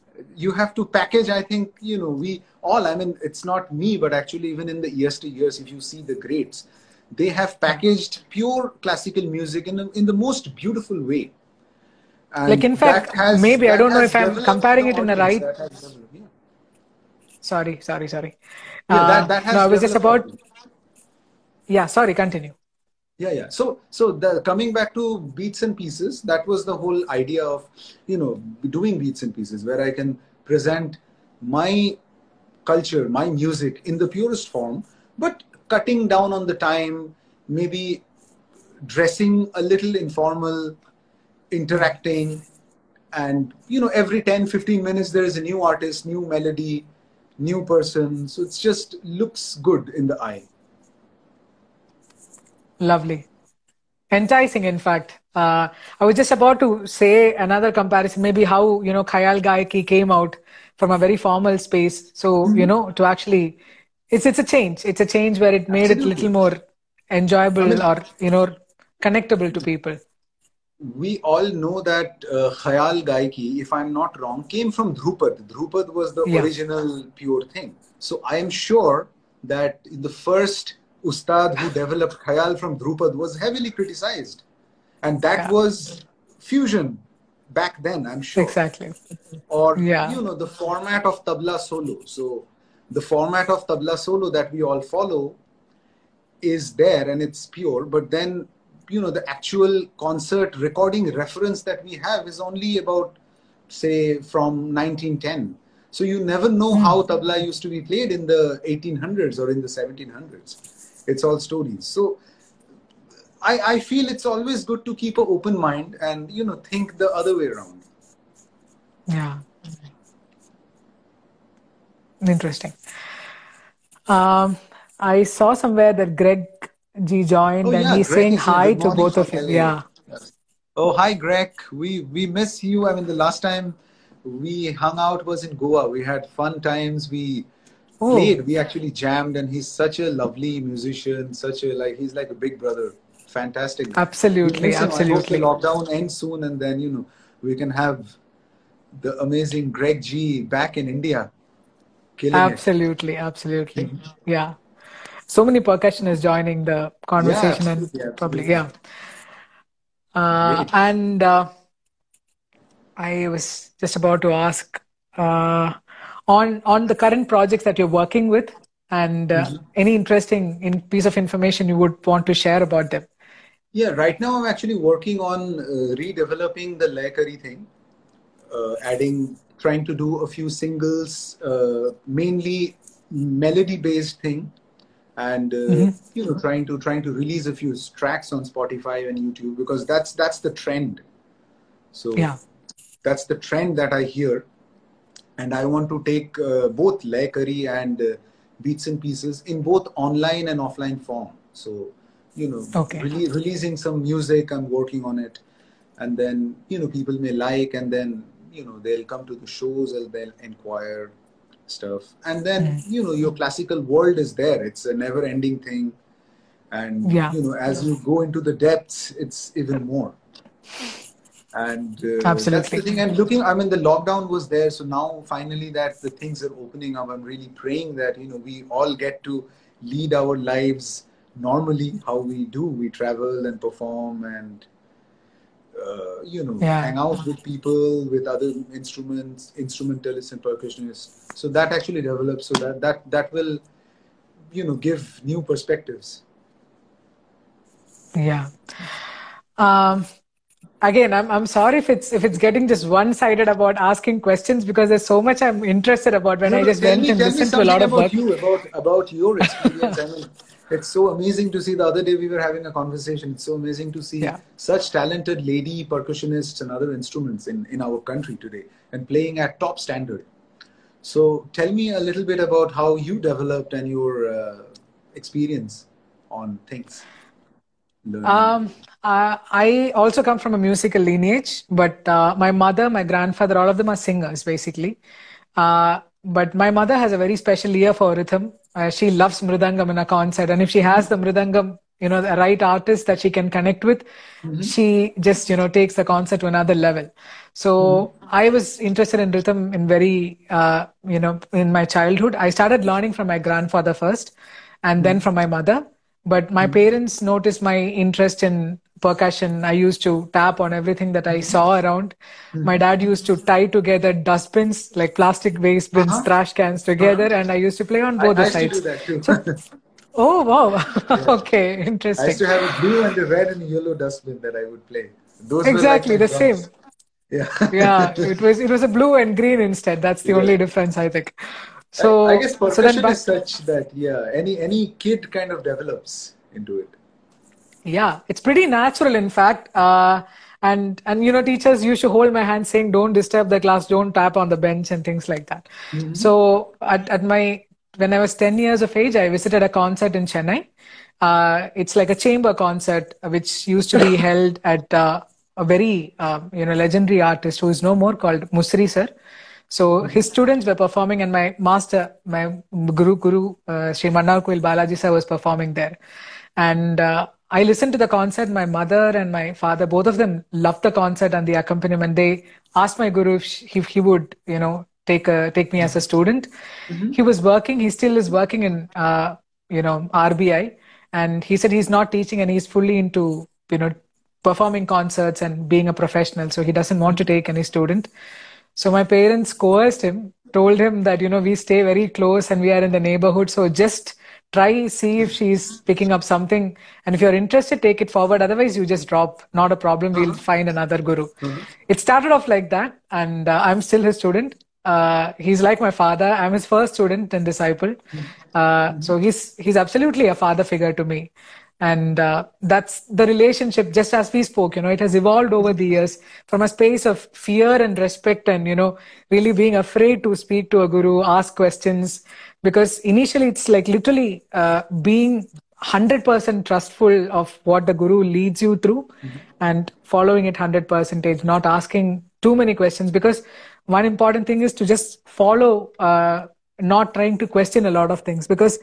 you have to package. I think you know we all. I mean, it's not me, but actually, even in the years to years, if you see the greats, they have packaged pure classical music in in the most beautiful way. And Like, in fact, has- maybe, I don't know if I'm comparing it in audience, right- that has developed, yeah. Sorry, sorry, sorry. Yeah, Uh, that, that has no, I was just about. Yeah, sorry. Continue. yeah yeah so so the coming back to beats and pieces that was the whole idea of you know doing beats and pieces where i can present my culture my music in the purest form but cutting down on the time maybe dressing a little informal interacting and you know every 10 15 minutes there is a new artist new melody new person so it's just looks good in the eye Lovely. Enticing, in fact. Uh, I was just about to say another comparison, maybe how, you know, Khayal Gaiki came out from a very formal space. So, Mm-hmm. you know, to actually, it's, it's a change. It's a change where it made it a little more enjoyable I mean- or, you know, connectable to people. we all know that uh, Khayal Gaiki, if I'm not wrong, came from Dhrupad. Dhrupad was the Yeah. original pure thing. So I am sure that the first ustad who developed Khayal from Dhrupad was heavily criticized. And that Yeah. was fusion back then, I'm sure. Exactly. Or, Yeah. you know, the format of tabla solo. So the format of tabla solo that we all follow is there and it's pure but then you know the actual concert recording reference that we have is only about say from 1910 so you never know hmm. how tabla used to be played in the 1800s or in the 1700s it's all stories so I, I feel it's always good to keep an open mind and you know think the other way around Yeah. Interesting. Um, I saw somewhere that Greg G joined Oh, and yeah, he's Greg saying hi to both of you. Yeah. Yes. Oh, hi, Greg. We we miss you. I mean, the last time we hung out was in Goa. We had fun times. We Oh. played. We actually jammed, and he's such a lovely musician. Such a like he's like a big brother. Fantastic. Absolutely, Listen, absolutely. I hope the lockdown ends soon, and then you know we can have the amazing Greg G back in India. Killing absolutely, it. absolutely. Mm-hmm. Yeah. So many percussionists joining the conversation yeah, and probably yeah. Uh, and uh, I was just about to ask uh, on on the current projects that you're working with, and uh, mm-hmm. any interesting in piece of information you would want to share about them. Yeah, right now I'm actually working on uh, redeveloping the Laikari thing, uh, adding, trying to do a few singles, uh, mainly melody-based thing, and uh, mm-hmm. you know, trying to trying to release a few tracks on Spotify and YouTube because that's that's the trend. So yeah, that's the trend that I hear, and I want to take uh, both Laikari and uh, beats and pieces in both online and offline form. So you know, okay. re- releasing some music. I'm working on it, and then you know people may like, and then you know they'll come to the shows and they'll inquire stuff, and then mm. you know your classical world is there. It's a never-ending thing, and yeah. you know as you go into the depths, it's even more. And uh, Absolutely. that's the thing. And looking, I mean, the lockdown was there, so now finally that the things are opening up. I'm really praying that you know we all get to lead our lives normally how we do. We travel and perform and uh, you know yeah. hang out with people with other instruments, instrumentalists and percussionists. So that actually develops. So that that that will you know give new perspectives. Yeah. Um, again i'm i'm sorry if it's if it's getting just one sided about asking questions because there's so much i'm interested about when no, i just went me, and listened to a lot of about work. you about about your experience i mean it's so amazing to see the other day we were having a conversation it's so amazing to see yeah. such talented lady percussionists and other instruments in in our country today and playing at top standard so tell me a little bit about how you developed and your uh, experience on things um, uh, I also come from a musical lineage, but uh, my mother, my grandfather, all of them are singers, basically. Uh, but my mother has a very special ear for rhythm. Uh, she loves mridangam in a concert, and if she has the mridangam, you know, the right artist that she can connect with, mm-hmm. she just you know takes the concert to another level. So mm-hmm. I was interested in rhythm in very uh, you know in my childhood. I started learning from my grandfather first, and mm-hmm. then from my mother but my mm-hmm. parents noticed my interest in percussion. I used to tap on everything that I saw around. Mm-hmm. My dad used to tie together dustbins, like plastic waste bins, uh-huh. trash cans together, uh-huh. and I used to play on both I, the I sides. Used to do that too. So, oh wow! Yeah. okay, interesting. I used to have a blue and a red and a yellow dustbin that I would play. Those exactly like the drums. same. Yeah. yeah, it was it was a blue and green instead. That's the yeah. only difference, I think. So I, I guess percussion so is such that yeah, any any kid kind of develops into it. Yeah, it's pretty natural, in fact. Uh, and and you know, teachers used to hold my hand, saying, "Don't disturb the class, don't tap on the bench," and things like that. Mm-hmm. So at, at my when I was ten years of age, I visited a concert in Chennai. Uh, it's like a chamber concert, which used to be held at uh, a very uh, you know legendary artist who is no more called Musiri sir. So his students were performing, and my master, my guru guru, uh, Sri Balaji sir was performing there. And uh, I listened to the concert. My mother and my father, both of them loved the concert and the accompaniment. They asked my guru if, he, if he would, you know, take a, take me as a student. Mm-hmm. He was working. He still is working in, uh, you know, RBI. And he said he's not teaching and he's fully into, you know, performing concerts and being a professional. So he doesn't want to take any student. So my parents coerced him, told him that, you know, we stay very close and we are in the neighborhood. So just try see if she's picking up something. And if you're interested take it forward. Otherwise you just drop. Not a problem. We'll uh-huh. find another guru. Uh-huh. it started off like that. And uh, i'm still his student. Uh, he's like my father. I'm his first student and disciple. Mm-hmm. uh, so he's he's absolutely a father figure to me and uh, that's the relationship just as we spoke you know it has evolved over the years from a space of fear and respect and you know really being afraid to speak to a guru ask questions. Because initially it's like literally uh, being 100% trustful of what the guru leads you through mm-hmm. and following it 100% not asking too many questions. Because one important thing is to just follow uh, not trying to question a lot of things. Because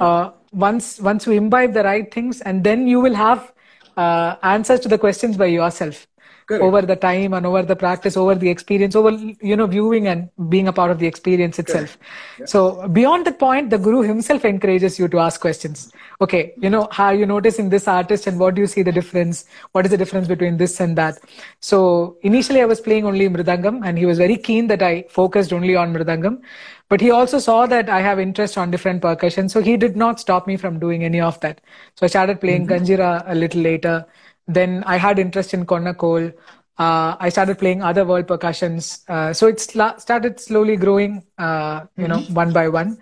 uh, once once you imbibe the right things and then you will have uh, answers to the questions by yourself. Correct. over the time and over the practice, over the experience, over you know viewing and being a part of the experience itself. Yeah. So beyond that point, the guru himself encourages you to ask questions. Okay, you know how you notice in this artist and what do you see the difference? What is the difference between this and that? So initially, I was playing only mridangam, and he was very keen that I focused only on mridangam. But he also saw that I have interest on different percussion, so he did not stop me from doing any of that. So I started playing mm-hmm. Kanjira a little later. Then I had interest in Konnakol. Uh, I started playing other world percussions. Uh, so it sl- started slowly growing, uh, you mm-hmm. know, one by one.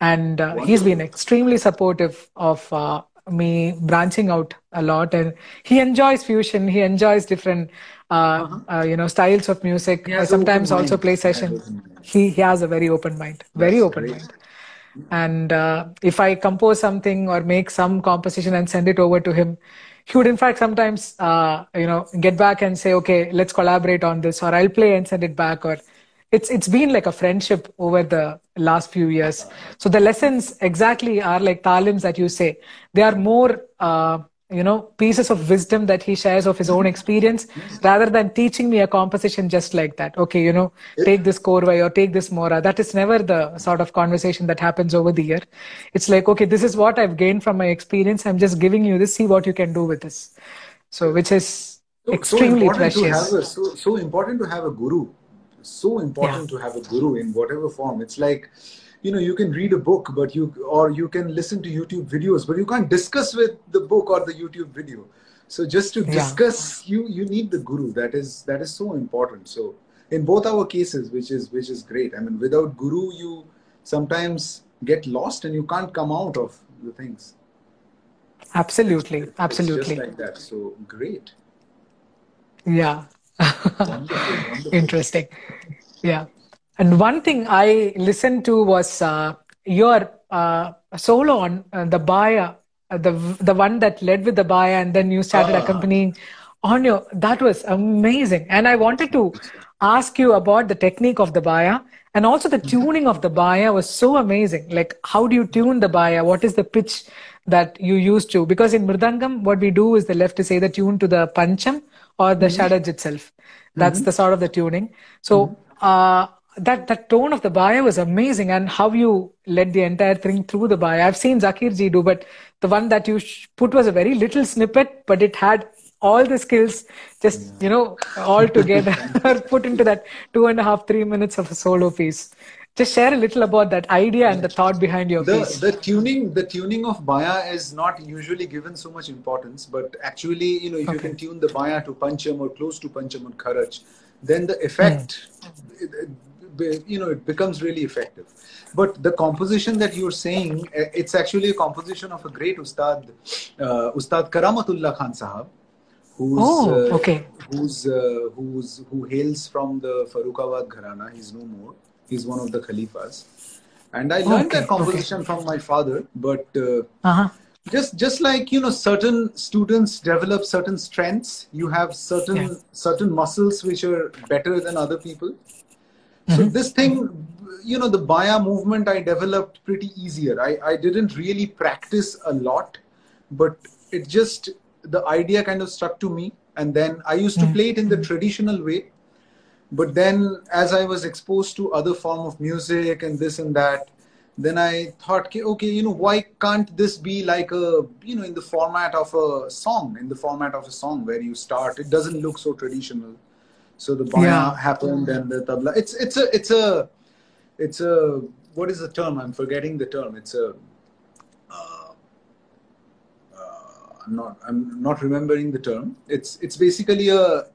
And uh, he's been extremely supportive of uh, me branching out a lot. And he enjoys fusion. He enjoys different, uh, uh-huh. you know, styles of music. I sometimes also play session. He, he has a very open mind, very That's open great. mind. And if I compose something or make some composition and send it over to him, he would in fact sometimes uh, you know get back and say okay let's collaborate on this or i'll play and send it back or it's it's been like a friendship over the last few years. So the lessons exactly are like talims that you say. They are more uh, you know pieces of wisdom that he shares of his own experience rather than teaching me a composition just like that. Okay you know take this korvai or take this mora. That is never the sort of conversation that happens over the year. It's like okay this is what i've gained from my experience. I'm just giving you this. See what you can do with this. So which is so, extremely so precious. a, so, so important to have a guru so important yeah. to have a guru in whatever form. It's like you know you can read a book but you or you can listen to youtube videos but you can't discuss with the book or the youtube video. So just to discuss yeah. you you need the guru. That is that is so important. So in both our cases which is which is great i mean without guru you sometimes get lost and you can't come out of the things. Absolutely. it's, absolutely. just like that. So great. Yeah wonderful, wonderful. interesting yeah and one thing I listened to was uh, your uh, solo on uh, the baya, uh, the the one that led with the baya, and then you started ah. accompanying on your. That was amazing, and I wanted to ask you about the technique of the baya and also the tuning of the baya was so amazing. Like, how do you tune the baya? What is the pitch that you use to? Because in mridangam, what we do is the left is either tuned to the pancham or the mm-hmm. shadaj itself. That's mm-hmm. the sort of the tuning. So. Mm-hmm. Uh, that that tone of the baya was amazing and how you led the entire thing through the baya i've seen zakir ji do but the one that you put was a very little snippet but it had all the skills just yeah. you know all together put into that two and a half three minutes of a solo piece just share a little about that idea and the thought behind your the, piece. the tuning the tuning of baya is not usually given so much importance but actually you know if okay. you can tune the baya to pancham or close to pancham or kharaj then the effect mm you know it becomes really effective. But the composition that you're saying eh, it's actually a composition of a great ustad uh, ustad karamatullah khan sahab who's oh, uh, okay. who's uh, who's who hails from the Farrukhabad gharana. He's no more he's one of the khalifas and i learned okay, that composition okay. from my father but uh, uh-huh. just just like you know certain students develop certain strengths you have certain yeah. certain muscles which are better than other people so mm-hmm. this thing, you know, the Baya movement I developed pretty easier. I, I didn't really practice a lot, but it just, the idea kind of stuck to me. And then I used to mm-hmm. play it in the traditional way. But then as I was exposed to other form of music and this and that, then I thought, okay, you know, why can't this be like a, you know, in the format of a song, in the format of a song where you start, it doesn't look so traditional so the baya yeah. happened and the tabla. It's it's a it's a it's a what is the term? I'm forgetting the term. It's a uh, uh, I'm not I'm not remembering the term. It's it's basically a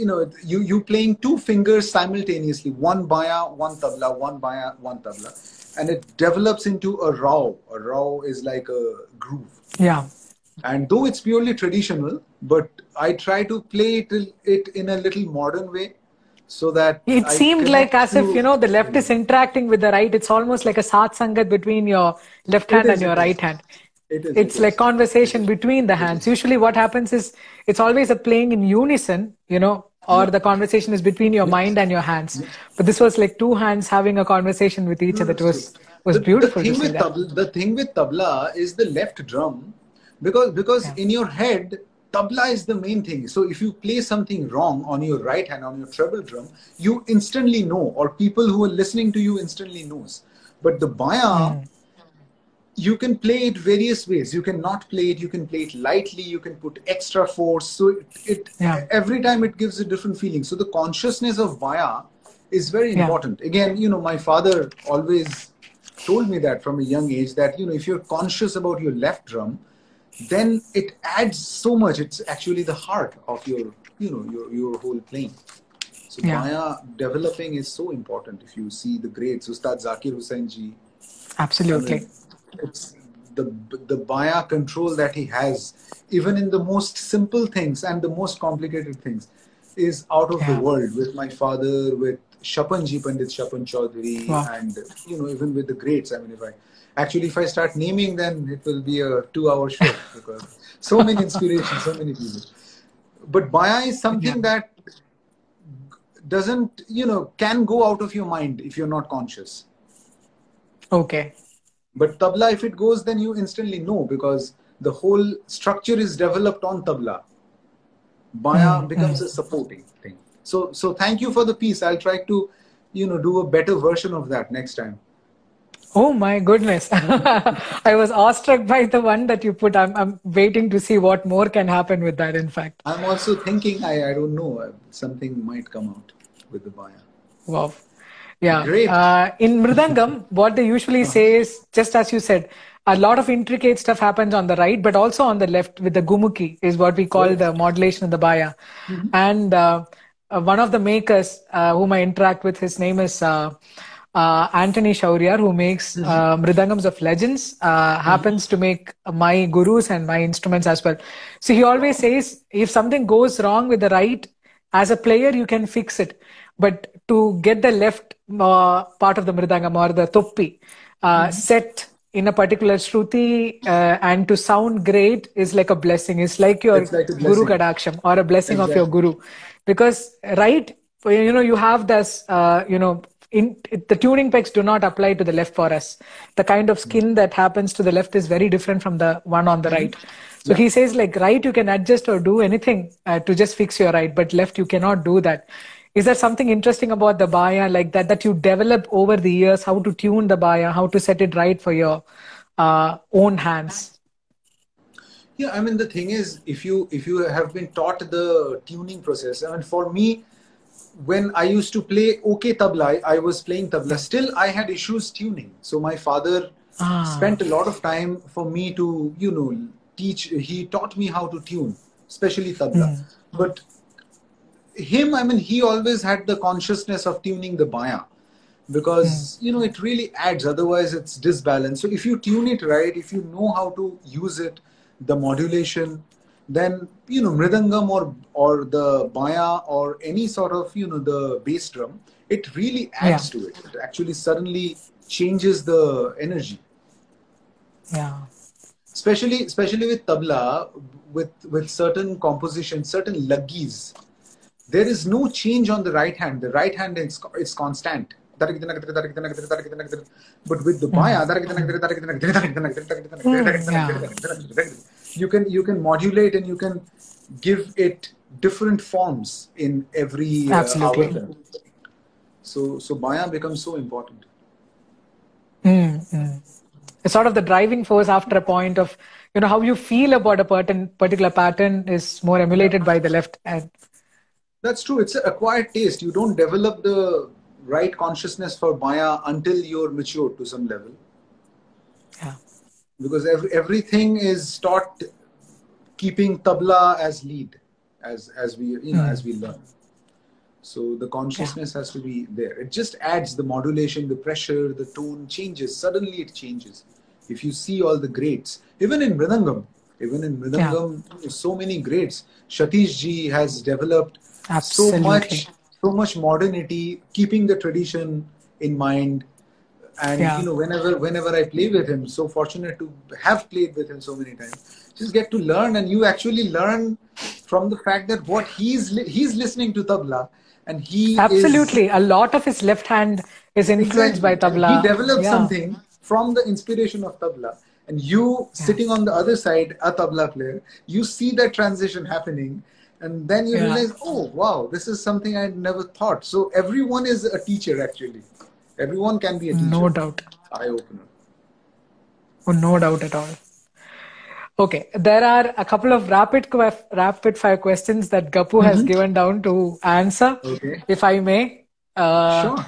you know you you playing two fingers simultaneously one baya one tabla one baya one tabla. And it develops into a raw. A raw is like a groove. Yeah. And though it's purely traditional but I try to play it, it in a little modern way so that it I seemed like as if you know the left is interacting with the right. It's almost like a sat sangat between your left hand is, and your right hand. It is, it's it like is. conversation between the hands. usually what happens is it's always a playing in unison you know or the conversation is between your mind and your hands. But this was like two hands having a conversation with each other. It was was the, beautiful the thing, with tabla, the thing with tabla is the left drum because because yeah. in your head tabla is the main thing. So if you play something wrong on your right hand on your treble drum you instantly know or people who are listening to you instantly knows. But the baya mm. You can play it various ways you can not play it you can play it lightly you can put extra force so it, it yeah. every time it gives a different feeling so the consciousness of baya is very yeah. important again you know my father always told me that from a young age that you know if you're conscious about your left drum then it adds so much. It's actually the heart of your, you know, your your whole playing. So yeah. Baya developing is so important. If you see the greats, Ustad Zakir Hussain ji. Absolutely. I mean, it's the the Baya control that he has, even in the most simple things and the most complicated things, is out of yeah. the world. With my father, with Swapan ji Pandit Swapan Chaudhuri, wow. and you know even with the greats. I mean, if I actually if i start naming then it will be a two hour show because so many inspirations so many people but baya is something yeah. that doesn't you know can go out of your mind if you're not conscious okay but tabla if it goes then you instantly know because the whole structure is developed on tabla baya mm-hmm. becomes a supporting thing so so thank you for the piece i'll try to you know do a better version of that next time Oh my goodness. I was awestruck by the one that you put. I'm, I'm waiting to see what more can happen with that, in fact. I'm also thinking, I, I don't know, uh, something might come out with the Baya. Wow. Yeah. Great. Uh, in Mridangam, what they usually say is, just as you said, a lot of intricate stuff happens on the right, but also on the left with the gumuki is what we call yes. the modulation of the Baya. Mm-hmm. And uh, uh, one of the makers uh, whom I interact with, his name is uh, uh, Anthony Shauriyar, who makes mm-hmm. uh, Mridangams of Legends, uh, mm-hmm. happens to make my gurus and my instruments as well. So he always says if something goes wrong with the right, as a player, you can fix it. But to get the left uh, part of the Mridangam or the Toppi uh, mm-hmm. set in a particular Shruti uh, and to sound great is like a blessing. It's like your it's like Guru Kadaksham or a blessing exactly. of your Guru. Because right, you know, you have this, you know, in, the tuning pegs do not apply to the left for us. The kind of skin that happens to the left is very different from the one on the mm-hmm. right. So yeah. he says like right you can adjust or do anything uh, to just fix your right, but left you cannot do that. Is there something interesting about the baya like that that you develop over the years? How to tune the baya, how to set it right for your uh, own hands? Yeah, I mean the thing is, if you if you have been taught the tuning process, I mean for me, when I used to play okay tabla, I was playing tabla. Still, I had issues tuning. So my father ah. spent a lot of time for me to, you know, teach. He taught me how to tune, especially tabla. Mm. But him, I mean, he always had the consciousness of tuning the baya because mm. you know it really adds. Otherwise, it's disbalanced. So if you tune it right, if you know how to use it, the modulation, then you know mridangam or or the baya or any sort of you know the bass drum it really adds yeah. to it it actually suddenly changes the energy yeah especially especially with tabla with with certain compositions certain laggis there is no change on the right hand the right hand is, is constant but with the baya you can you can modulate and you can give it different forms in every uh, Absolutely. hour. So so baya becomes so important. Mm-hmm. It's sort of the driving force after a point of you know how you feel about a pattern, particular pattern is more emulated by the left hand. That's true. It's an acquired taste. You don't develop the right consciousness for baya until you're mature to some level Yeah. because every, everything is taught keeping tabla as lead as as we you know mm. as we learn so the consciousness yeah. has to be there it just adds the modulation the pressure the tone changes suddenly it changes if you see all the greats even in mridangam even in mridangam yeah. so many greats satish ji has developed Absolutely. so much so much modernity keeping the tradition in mind and yeah. you know whenever whenever i play with him so fortunate to have played with him so many times just get to learn and you actually learn from the fact that what he's li- he's listening to tabla and he absolutely is, a lot of his left hand is influenced exactly. by tabla he developed yeah. something from the inspiration of tabla and you sitting on the other side a tabla player you see that transition happening and then you Yeah. realize oh wow this is something i never thought so everyone is a teacher actually everyone can be a teacher No doubt. eye opener Oh, no doubt at all. Okay, there are a couple of rapid rapid fire questions that Gappu has given down to answer. Mm-hmm. Okay. If I may. Uh, sure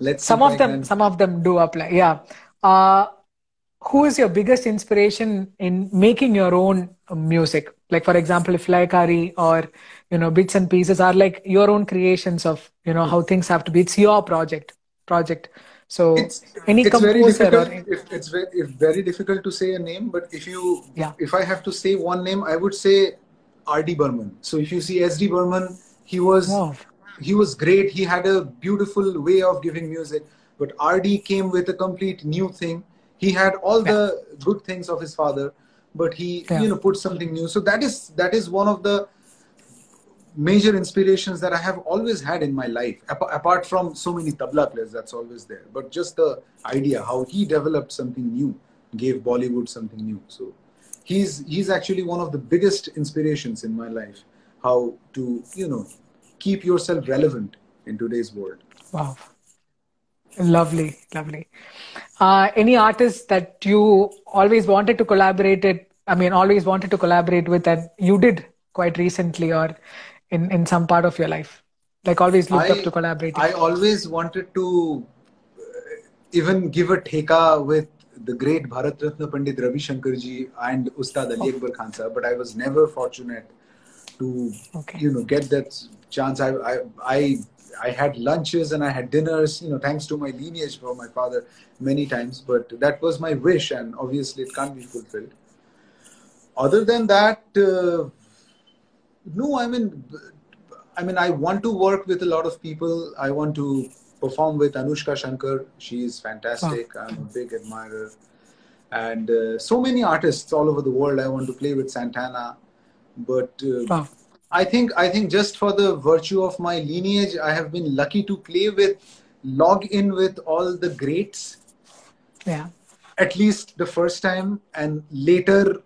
let's Some of them, can- some of them do apply. Yeah. Uh, who is your biggest inspiration in making your own music? Like, for example, if Laikari or you know beats and pieces are like your own creations of you know how things have to be. It's your project. Project. So it's any it's very difficult or if, it's very, if very difficult to say a name but if you Yeah. if i have to say one name i would say rd burman so if you see sd burman he was Wow. he was great he had a beautiful way of giving music but rd came with a complete new thing he had all the good things of his father but he Yeah. you know put something new so that is that is one of the major inspirations that I have always had in my life, ap- apart from so many tabla players that's always there. But just the idea how he developed something new, gave Bollywood something new. So he's he's actually one of the biggest inspirations in my life. How to you know keep yourself relevant in today's world. Wow. Lovely, lovely. Uh, any artist that you always wanted to collaborate it, I mean, always wanted to collaborate with and you did quite recently or in, in some part of your life? Like always looked up to collaborating. I always wanted to uh, even give a theka with the great Bharat Ratna Pandit Ravi Shankar ji and Ustad Ali Akbar Khan sir, but I was never fortunate to Okay. you know get that chance. I, I I I had lunches and I had dinners, you know, thanks to my lineage from my father many times. But that was my wish, and obviously it can't be fulfilled. Other than that, uh, no, I mean, I mean, I want to work with a lot of people. I want to perform with Anoushka Shankar. She is fantastic. I'm a big admirer. And uh, so many artists all over the world. I want to play with Santana. But uh, Wow. I think I think just for the virtue of my lineage, I have been lucky to play with, log in with all the greats. Yeah. at least the first time and later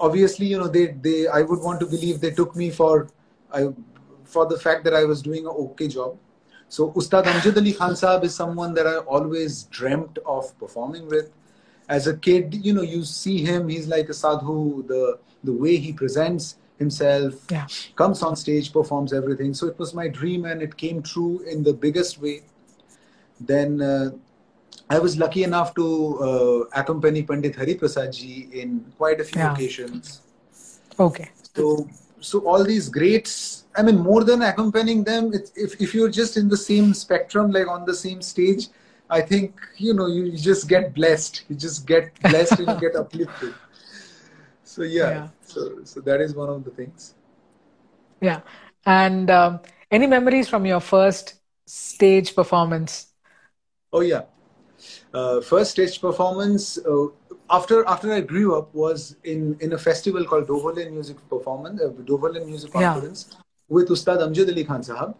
obviously you know they they i would want to believe they took me for i for the fact that i was doing a okay job. So ustad amjad ali khan saab is someone that i always dreamt of performing with. As a kid you know you see him he's like a sadhu the the way he presents himself Yeah. comes on stage performs everything so it was my dream and it came true in the biggest way then uh, I was lucky enough to uh, accompany Pandit Hari Prasad ji in quite a few Yeah. occasions. Okay. So, so all these greats, I mean, more than accompanying them, it's, if if you're just in the same spectrum, like on the same stage, I think you know you, you just get blessed. You just get blessed and you get uplifted. So yeah, Yeah. so so that is one of the things. Yeah. And um, any memories from your first stage performance? Oh yeah. Uh, first stage performance uh, after after I grew up was in in a festival called Dover Lane Music Performance, uh, Dover Lane Music Yeah. With Ustad Amjad Ali Khan Sahab.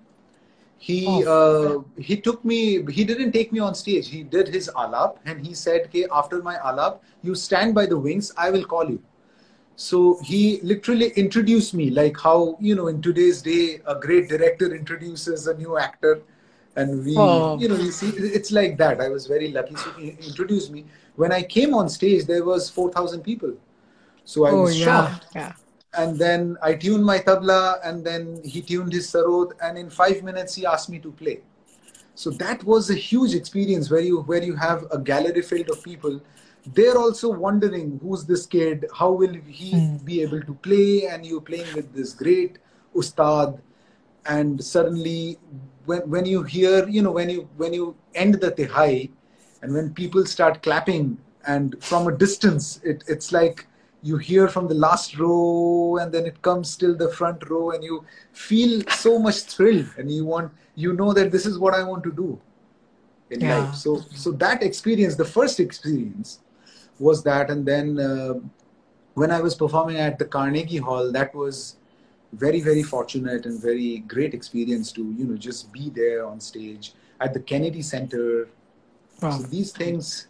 He Oh. uh, he took me. He didn't take me on stage. He did his alap and he said, "Okay, after my alap, you stand by the wings. I will call you." So he literally introduced me, like how you know in today's day a great director introduces a new actor, and we Oh. you know you see it's like that. I was very lucky. So he introduced me. When I came on stage, there was four thousand people, so I oh, was yeah. shocked. Yeah. And then I tuned my tabla, and then he tuned his sarod, and in five minutes he asked me to play. So that was a huge experience where you where you have a gallery filled of people. They're also wondering who's this kid, how will he hmm. be able to play, and you're playing with this great ustad, and suddenly when when you hear you know when you when you end the tehai and when people start clapping, and from a distance it, it's like you hear from the last row and then it comes till the front row and you feel so much thrilled and you want you know that this is what i want to do in Yeah. life. So so that experience the first experience was that and then uh, when i was performing at the carnegie hall that was very very fortunate and very great experience to you know just be there on stage at the kennedy center Wow. so these things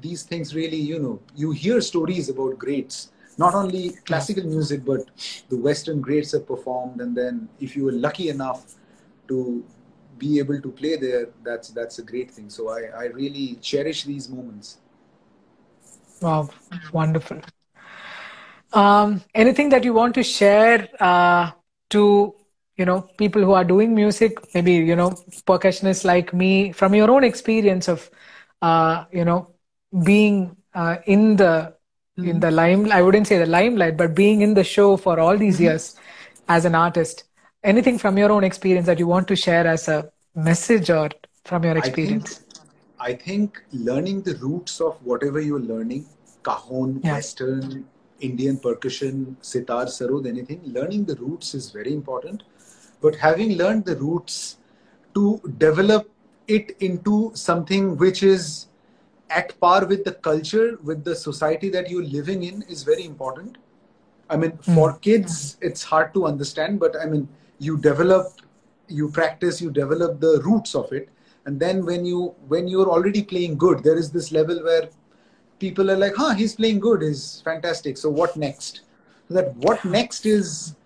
these things really, you know, you hear stories about greats, not only classical music, but the Western greats have performed. And then if you were lucky enough to be able to play there, that's that's a great thing. So I, I really cherish these moments. Wow, wonderful. Um, anything that you want to share uh, to you know people who are doing music, maybe you know percussionists like me, from your own experience of uh, you know being uh, in the in mm-hmm. the lime i wouldn't say the limelight but being in the show for all these mm-hmm. years as an artist anything from your own experience that you want to share as a message or from your experience i think, learning the roots of whatever you're learning cajon yeah. western indian percussion sitar sarod anything learning the roots is very important but having learned the roots to develop it into something which is at par with the culture, with the society that you're living in is very important. I mean, mm. for kids, it's hard to understand, but I mean, you develop, you practice, you develop the roots of it. And then when you when you're already playing good, there is this level where people are like, huh, he's playing good, he's fantastic. So what next? that what next is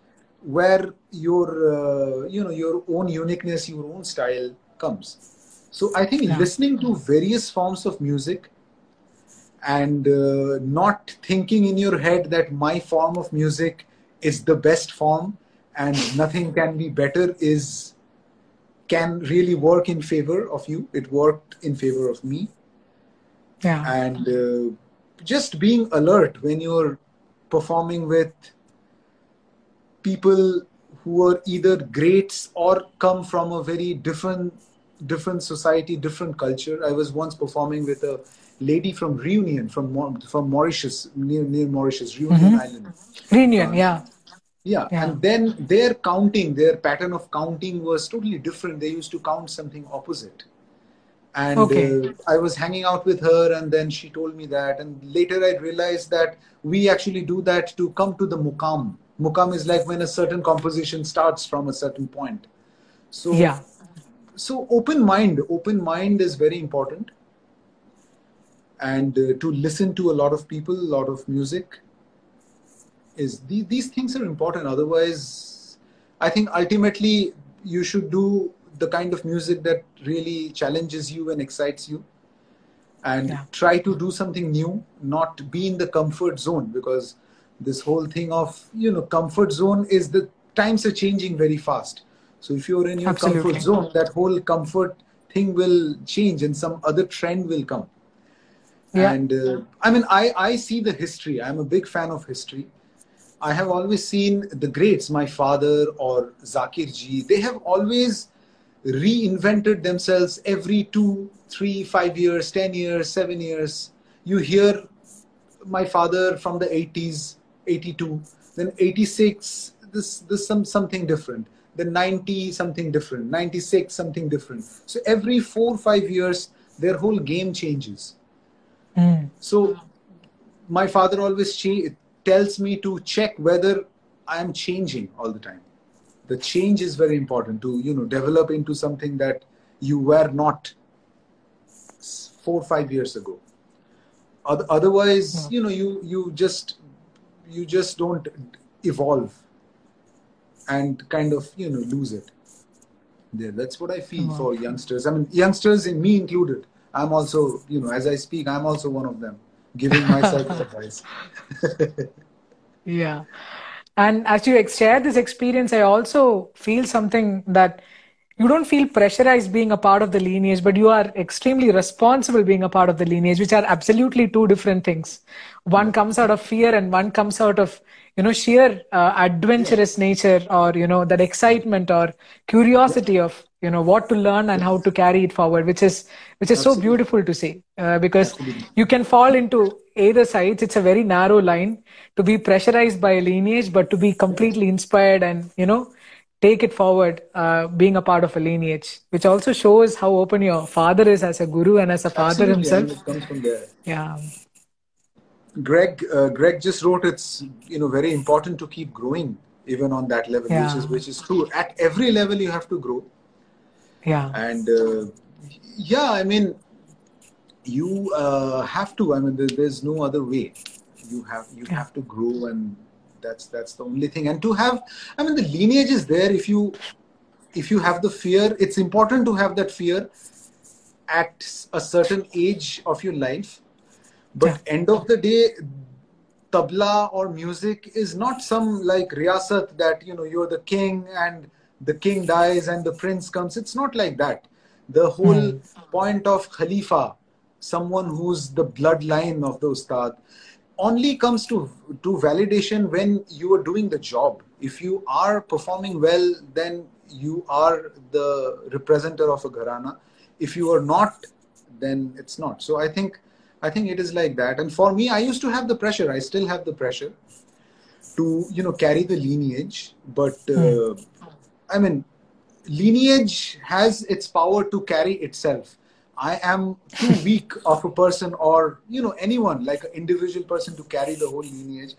where your uh, you know your own uniqueness, your own style comes. So I think yeah. listening to various forms of music and uh, not thinking in your head that my form of music is the best form and nothing can be better is can really work in favor of you. It worked in favor of me. Yeah. And uh, just being alert when you're performing with people who are either greats or come from a very different different society, different culture. I was once performing with a lady from Reunion, from from Mauritius, near near Mauritius, Reunion mm-hmm. Island. Reunion, uh, yeah. Yeah. Yeah, and then their counting, their pattern of counting was totally different. They used to count something opposite. And okay. uh, I was hanging out with her, and then she told me that. And later I realized that we actually do that to come to the mukam. Mukam is like when a certain composition starts from a certain point. So yeah so open mind open mind is very important and uh, to listen to a lot of people a lot of music is the, these things are important otherwise i think ultimately you should do the kind of music that really challenges you and excites you and yeah. try to do something new not be in the comfort zone because this whole thing of you know comfort zone is the times are changing very fast so if you're in your Absolutely. comfort zone, that whole comfort thing will change and some other trend will come. Yeah. And uh, I mean, I, I see the history. I'm a big fan of history. I have always seen the greats, my father or Zakir ji, they have always reinvented themselves every two, three, five years, 10 years, seven years. You hear my father from the 80s, 82, then 86, this, this some, something different then 90 something different 96 something different so every four five years their whole game changes mm. so my father always cha- tells me to check whether i am changing all the time. The change is very important to you know develop into something that you were not four or five years ago. Otherwise yeah. you know you you just you just don't evolve and kind of you know lose it. Yeah, that's what i feel hmm. for youngsters. I mean youngsters in me included. I'm also you know as i speak i'm also one of them giving myself advice. Yeah. And as you share this experience i also feel something that you don't feel pressurized being a part of the lineage, but you are extremely responsible being a part of the lineage, which are absolutely two different things. One comes out of fear and one comes out of, you know, sheer uh, adventurous nature or, you know, that excitement or curiosity of, you know, what to learn and how to carry it forward, which is, which is absolutely. so beautiful to see uh, because absolutely. you can fall into either sides. It's a very narrow line to be pressurized by a lineage, but to be completely inspired and, you know, take it forward, uh, being a part of a lineage, which also shows how open your father is as a guru and as a father Absolutely, himself. it comes from there. Yeah. Greg, uh, Greg just wrote it's you know very important to keep growing even on that level, yeah. which is which is true. At every level, you have to grow. Yeah. And uh, yeah, I mean, you uh, have to. I mean, there, there's no other way. You have you yeah. have to grow, and that's that's the only thing. And to have, I mean, the lineage is there. If you if you have the fear, it's important to have that fear at a certain age of your life. But yeah. end of the day, tabla or music is not some like riyasat that you know you're the king and the king dies and the prince comes. It's not like that. The whole mm. point of Khalifa, someone who's the bloodline of the Ustad, only comes to, to validation when you are doing the job. If you are performing well, then you are the representative of a gharana. If you are not, then it's not. So I think I think it is like that. And for me, I used to have the pressure. I still have the pressure to you know carry the lineage, but uh, mm. I mean, lineage has its power to carry itself. I am too weak of a person, or you know, anyone like an individual person to carry the whole lineage.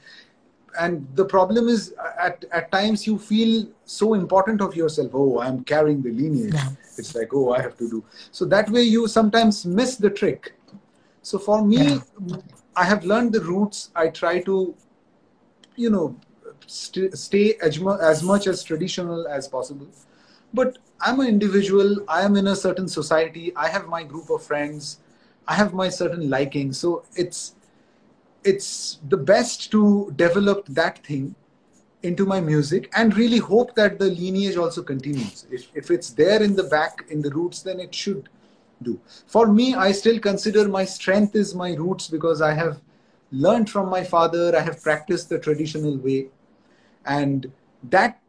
And the problem is, at at times you feel so important of yourself. Oh, I'm carrying the lineage. Yeah. It's like, oh, I have to do. So that way, you sometimes miss the trick. So for me, yeah. I have learned the roots. I try to, you know, st- stay as, mu- as much as traditional as possible. But I'm an individual. I am in a certain society. I have my group of friends. I have my certain liking. So it's it's the best to develop that thing into my music and really hope that the lineage also continues. If, if it's there in the back, in the roots, then it should do. For me, I still consider my strength is my roots because I have learned from my father, I have practiced the traditional way and that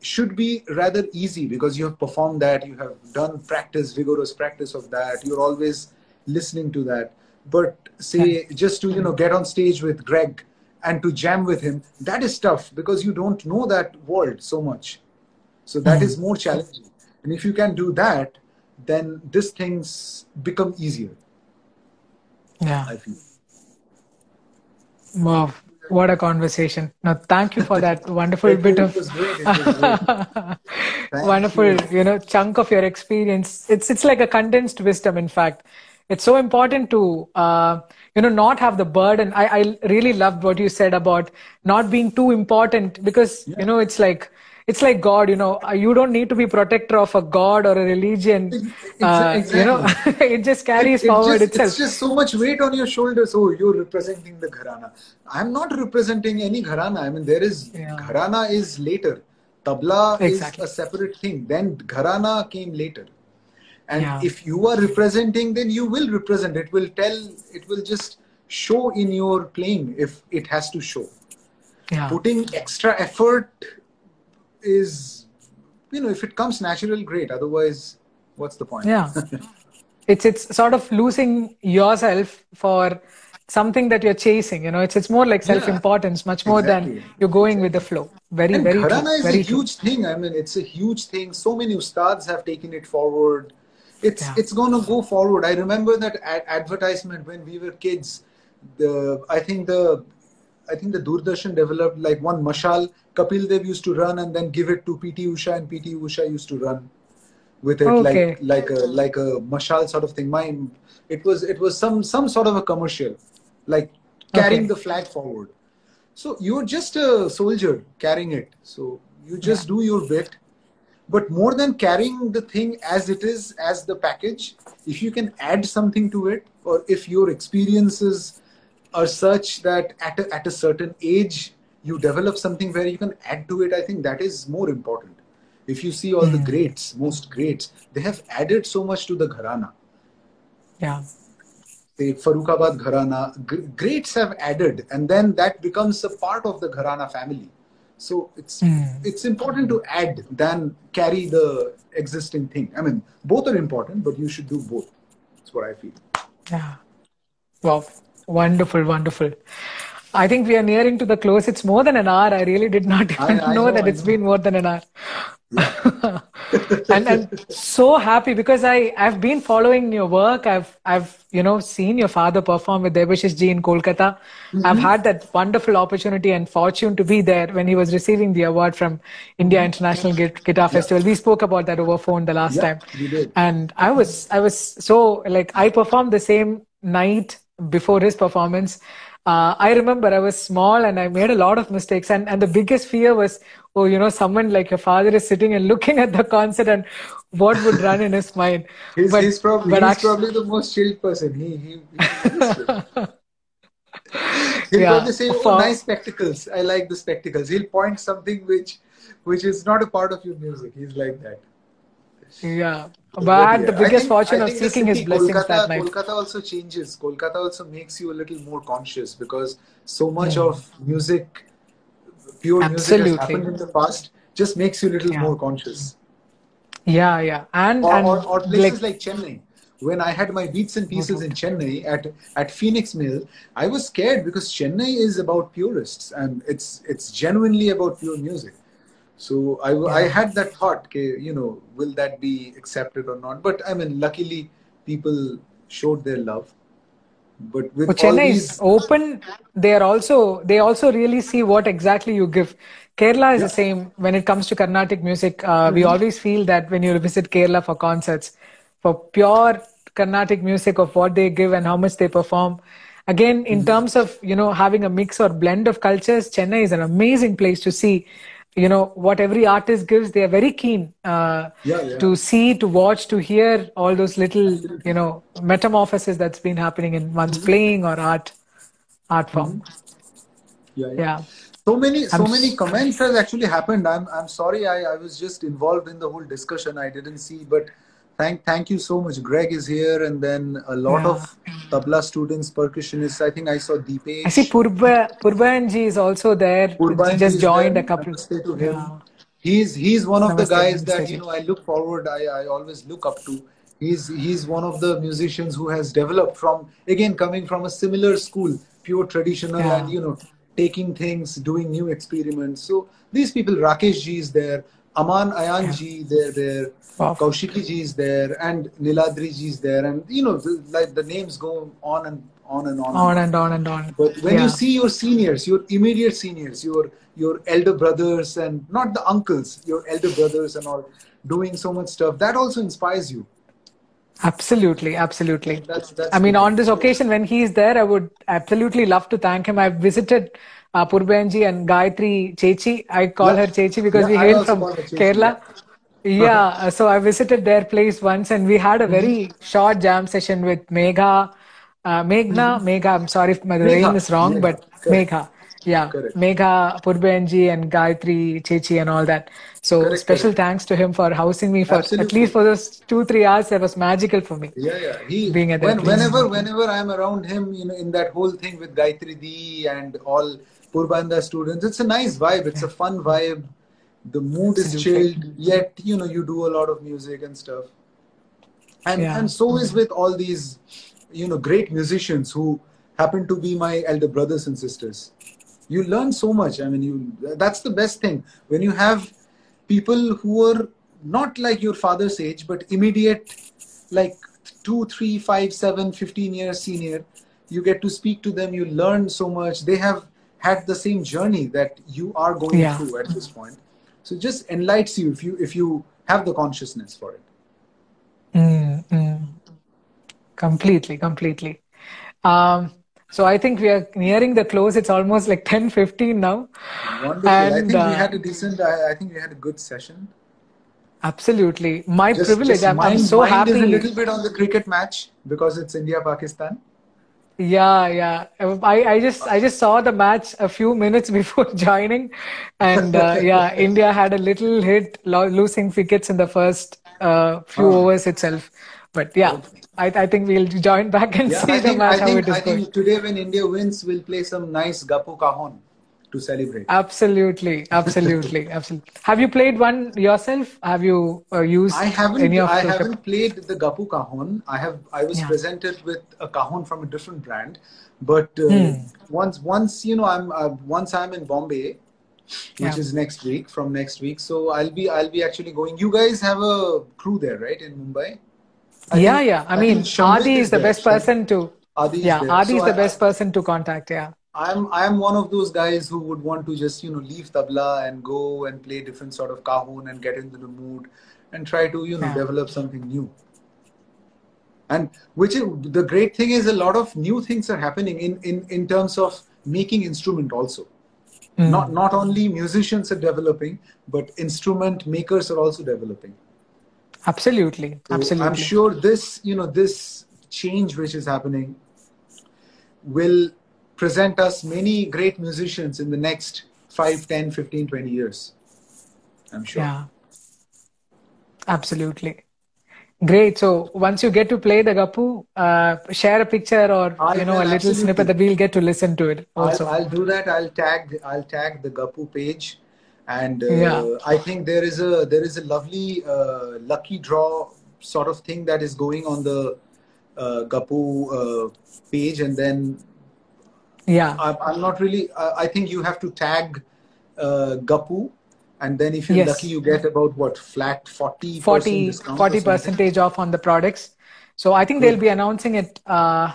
should be rather easy because you have performed that you have done practice vigorous practice of that. You're always listening to that. But say just to you know get on stage with greg and to jam with him that is tough because you don't know that world so much. So that is more challenging. And if you can do that then these things become easier. Yeah. I feel. Wow what a conversation. Now, thank you for that wonderful bit of wonderful, you. you know, chunk of your experience. It's it's like a condensed wisdom. In fact, it's so important to uh, you know not have the burden. I I really loved what you said about not being too important because yeah. you know it's like it's like God, you know, uh, you don't need to be protector of a God or a religion. Uh. You know, it just carries it, it forward just, itself. It's just so much weight on your shoulders. Oh, you're representing the gharana. I'm not representing any gharana. I mean, there is yeah. gharana is later. Tabla exactly. is a separate thing. Then gharana came later. And yeah. if you are representing, then you will represent. It will tell. It will just show in your playing if it has to show. Yeah. Putting extra effort is you know if it comes natural great otherwise what's the point yeah it's it's sort of losing yourself for something that you're chasing you know it's it's more like self importance much more exactly. than you're going exactly. with the flow very and very Gharana true. is very a huge true. thing i mean it's a huge thing so many ustads have taken it forward it's yeah. it's going to go forward i remember that ad- advertisement when we were kids the i think the I think the Doordarshan developed like one mashal Kapil Dev used to run and then give it to PT Usha and PT Usha used to run with it okay. like like a like a mashal sort of thing. Mine it was it was some some sort of a commercial, like carrying okay. the flag forward. So you're just a soldier carrying it. So you just yeah. do your bit. But more than carrying the thing as it is, as the package, if you can add something to it, or if your experiences are such that at a, at a certain age you develop something where you can add to it i think that is more important if you see all mm. the hmm. greats most greats they have added so much to the gharana yeah the Farrukhabad gharana greats have added and then that becomes a part of the gharana family so it's mm. it's important to add than carry the existing thing i mean both are important but you should do both that's what i feel yeah well Wonderful, wonderful. I think we are nearing to the close. It's more than an hour. I really did not even I, I know, know, that I it's know. been more than an hour. and and so happy because I I've been following your work. I've I've you know seen your father perform with Debashish ji in Kolkata. Mm-hmm. I've had that wonderful opportunity and fortune to be there when he was receiving the award from India International Guitar Festival. Yeah. We spoke about that over phone the last yeah, time, and I was I was so like I performed the same night before his performance, uh, I remember I was small and I made a lot of mistakes. And, and the biggest fear was, oh, you know, someone like your father is sitting and looking at the concert and what would run in his mind. He's, but, he's probably, he's actually, probably the most chilled person. He, he, he He'll yeah. probably say, "Oh, nice spectacles. I like the spectacles." He'll point something which, which is not a part of your music. He's like that. Yeah, but the biggest think, fortune of seeking his blessings Kolkata, that night. Kolkata also changes. Kolkata also makes you a little more conscious because so much yeah. of music, pure Absolutely. music, has happened in the past. Just makes you a little yeah. more conscious. Yeah, yeah, and or, and or, or places like, like Chennai when I had my beats and pieces mm-hmm. in Chennai at, at Phoenix Mill, I was scared because Chennai is about purists and it's it's genuinely about pure music. So I. I had that thought, okay, you know, will that be accepted or not? But I mean, luckily, people showed their love. But with Chennai these... is open. They are also they also really see what exactly you give. Kerala is yeah. the same when it comes to Carnatic music. Uh, mm-hmm. We always feel that when you visit Kerala for concerts, for pure Carnatic music of what they give and how much they perform. Again, in mm-hmm. terms of you know having a mix or blend of cultures, Chennai is an amazing place to see. You know what every artist gives, they are very keen uh, yeah, yeah. to see, to watch, to hear all those little you know metamorphoses that's been happening in one's mm-hmm. playing or art art form. Mm-hmm. Yeah, yeah. So many, so I'm many comments has actually happened. I'm, I'm sorry. I, I was just involved in the whole discussion. I didn't see, but Thank, thank you so much. Greg is here, and then a lot yeah. of tabla students, percussionists. I think I saw Deepesh. I see Purba Purbayan ji is also there. Purbayan ji just joined there. a couple. Namaste to him. Yeah. He's he's one of Namaste, the guys that you know I look forward. I, I always look up to. He's he's one of the musicians who has developed from again coming from a similar school, pure traditional, yeah. and you know taking things, doing new experiments. So these people, Rakesh ji is there. Aman Ayan ji, they're there. Wow. Kaushiki ji is there, and Niladri ji is there, and you know, the, like the names go on and on and on. On and on and on. But when yeah. you see your seniors, your immediate seniors, your your elder brothers, and not the uncles, your elder brothers and all, doing so much stuff, that also inspires you. Absolutely, absolutely. That's, that's I mean, on this occasion, when he's there, I would absolutely love to thank him. I've visited uh, Purbayan ji and Gayatri Chechi. I call yeah. her Chechi because yeah, we hail from Kerala. Yeah, uh, so I visited their place once and we had a mm-hmm. very mm-hmm. short jam session with Megha, uh, Meghna, mm-hmm. Megha. I'm sorry if my name is wrong, Megha. but Correct. Megha. Yeah, Correct. Megha, Purbayan ji, and Gayatri, Chechi, and all that. So Correct. special thanks to him for housing me for Absolutely. at least for those two three hours. It was magical for me. Yeah, yeah. He being at when, whenever whenever I'm around him, you know, in that whole thing with Gayatri Di and all Purbanda students. It's a nice vibe. It's a fun vibe. The mood is chilled, yet you know you do a lot of music and stuff. And yeah. and so is with all these, you know, great musicians who happen to be my elder brothers and sisters. You learn so much. I mean, you that's the best thing when you have people who are not like your father's age, but immediate, like two, three, five, seven, 15 years senior. You get to speak to them. You learn so much. They have had the same journey that you are going yeah. through at this point so it just enlightens you if you if you have the consciousness for it mm, mm. completely completely um, so I think we are nearing the close. It's almost like 10, 15 now. Wonderful. And, I think uh, we had a decent, I, I, think we had a good session. Absolutely. My just, privilege. Just I'm, mind, I'm so happy. Is a little bit on the cricket match because it's India Pakistan. Yeah, yeah. I, I just I just saw the match a few minutes before joining, and uh, yeah, India had a little hit, lo- losing wickets in the first uh, few oh. overs itself. But yeah, I, I think we'll join back and yeah, see I the think, match I how think, it is I going. think today when India wins, we'll play some nice Gappu Cajon to celebrate. Absolutely, absolutely, absolutely. Have you played one yourself? Have you uh, used? I haven't. Any of I haven't played the Gappu Cajon. I have. I was yeah. presented with a Cajon from a different brand, but uh, hmm. once once you know I'm uh, once I'm in Bombay, which yeah. is next week from next week. So I'll be I'll be actually going. You guys have a crew there, right, in Mumbai? I yeah, think, yeah. I, I mean, Adi is, is the best person to. Adi yeah, Adi is so the I, best person to contact. Yeah. I'm I'm one of those guys who would want to just you know leave tabla and go and play different sort of cajon and get into the mood and try to you know yeah. develop something new. and which is, the great thing is a lot of new things are happening in in in terms of making instrument also Mm. not not only musicians are developing but instrument makers are also developing Absolutely. so Absolutely. i'm sure this you know this change which is happening will present us many great musicians in the next 5 10 15 20 years i'm sure Yeah. Absolutely. Great. So once you get to play the Gappu, uh, share a picture or I you know a little snippet that we'll get to listen to it also. I'll, I'll do that. I'll tag I'll tag the Gappu page, and uh, Yeah. I think there is a there is a lovely uh, lucky draw sort of thing that is going on the uh, Gappu uh, page, and then yeah. I'm, I'm not really. Uh, I think you have to tag uh, Gappu, and then if you're Yes. lucky, you get about what flat forty 40 40 something. percentage off on the products so i think they'll be announcing it uh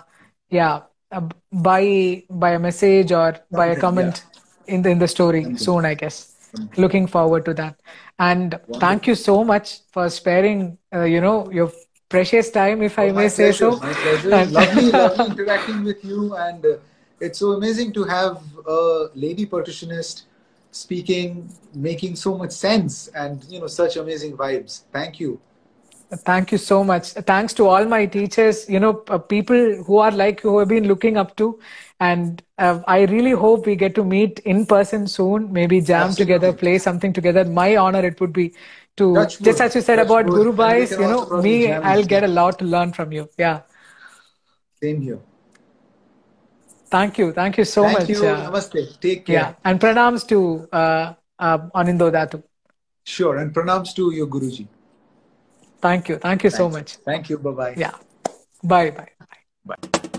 yeah uh, by by a message or by a Something, comment in the in the story Something. soon i guess looking forward to that and thank you so much for sparing uh, you know your precious time if i Oh, may my say so My pleasure. Lovely, lovely interacting with you, and uh, it's so amazing to have a lady percussionist speaking, making so much sense, and you know such amazing vibes. Thank you. Thank you so much. Thanks to all my teachers, you know, people who are like you, who have been looking up to. And uh, I really hope we get to meet in person soon, maybe jam Absolutely. together, play something together. My honor it would be to, just as you said about. Guru Bhais, you know, me, I'll get a lot to learn from you. Yeah. Same here. Thank you. Thank you so Thank much. you. uh, Namaste. Take care. yeah. And pranams to uh, uh, Anindo Datu. Sure. And pranams to your Guruji. Thank you. Thank you so much. Thank you. Bye bye. Yeah. Bye bye. Bye.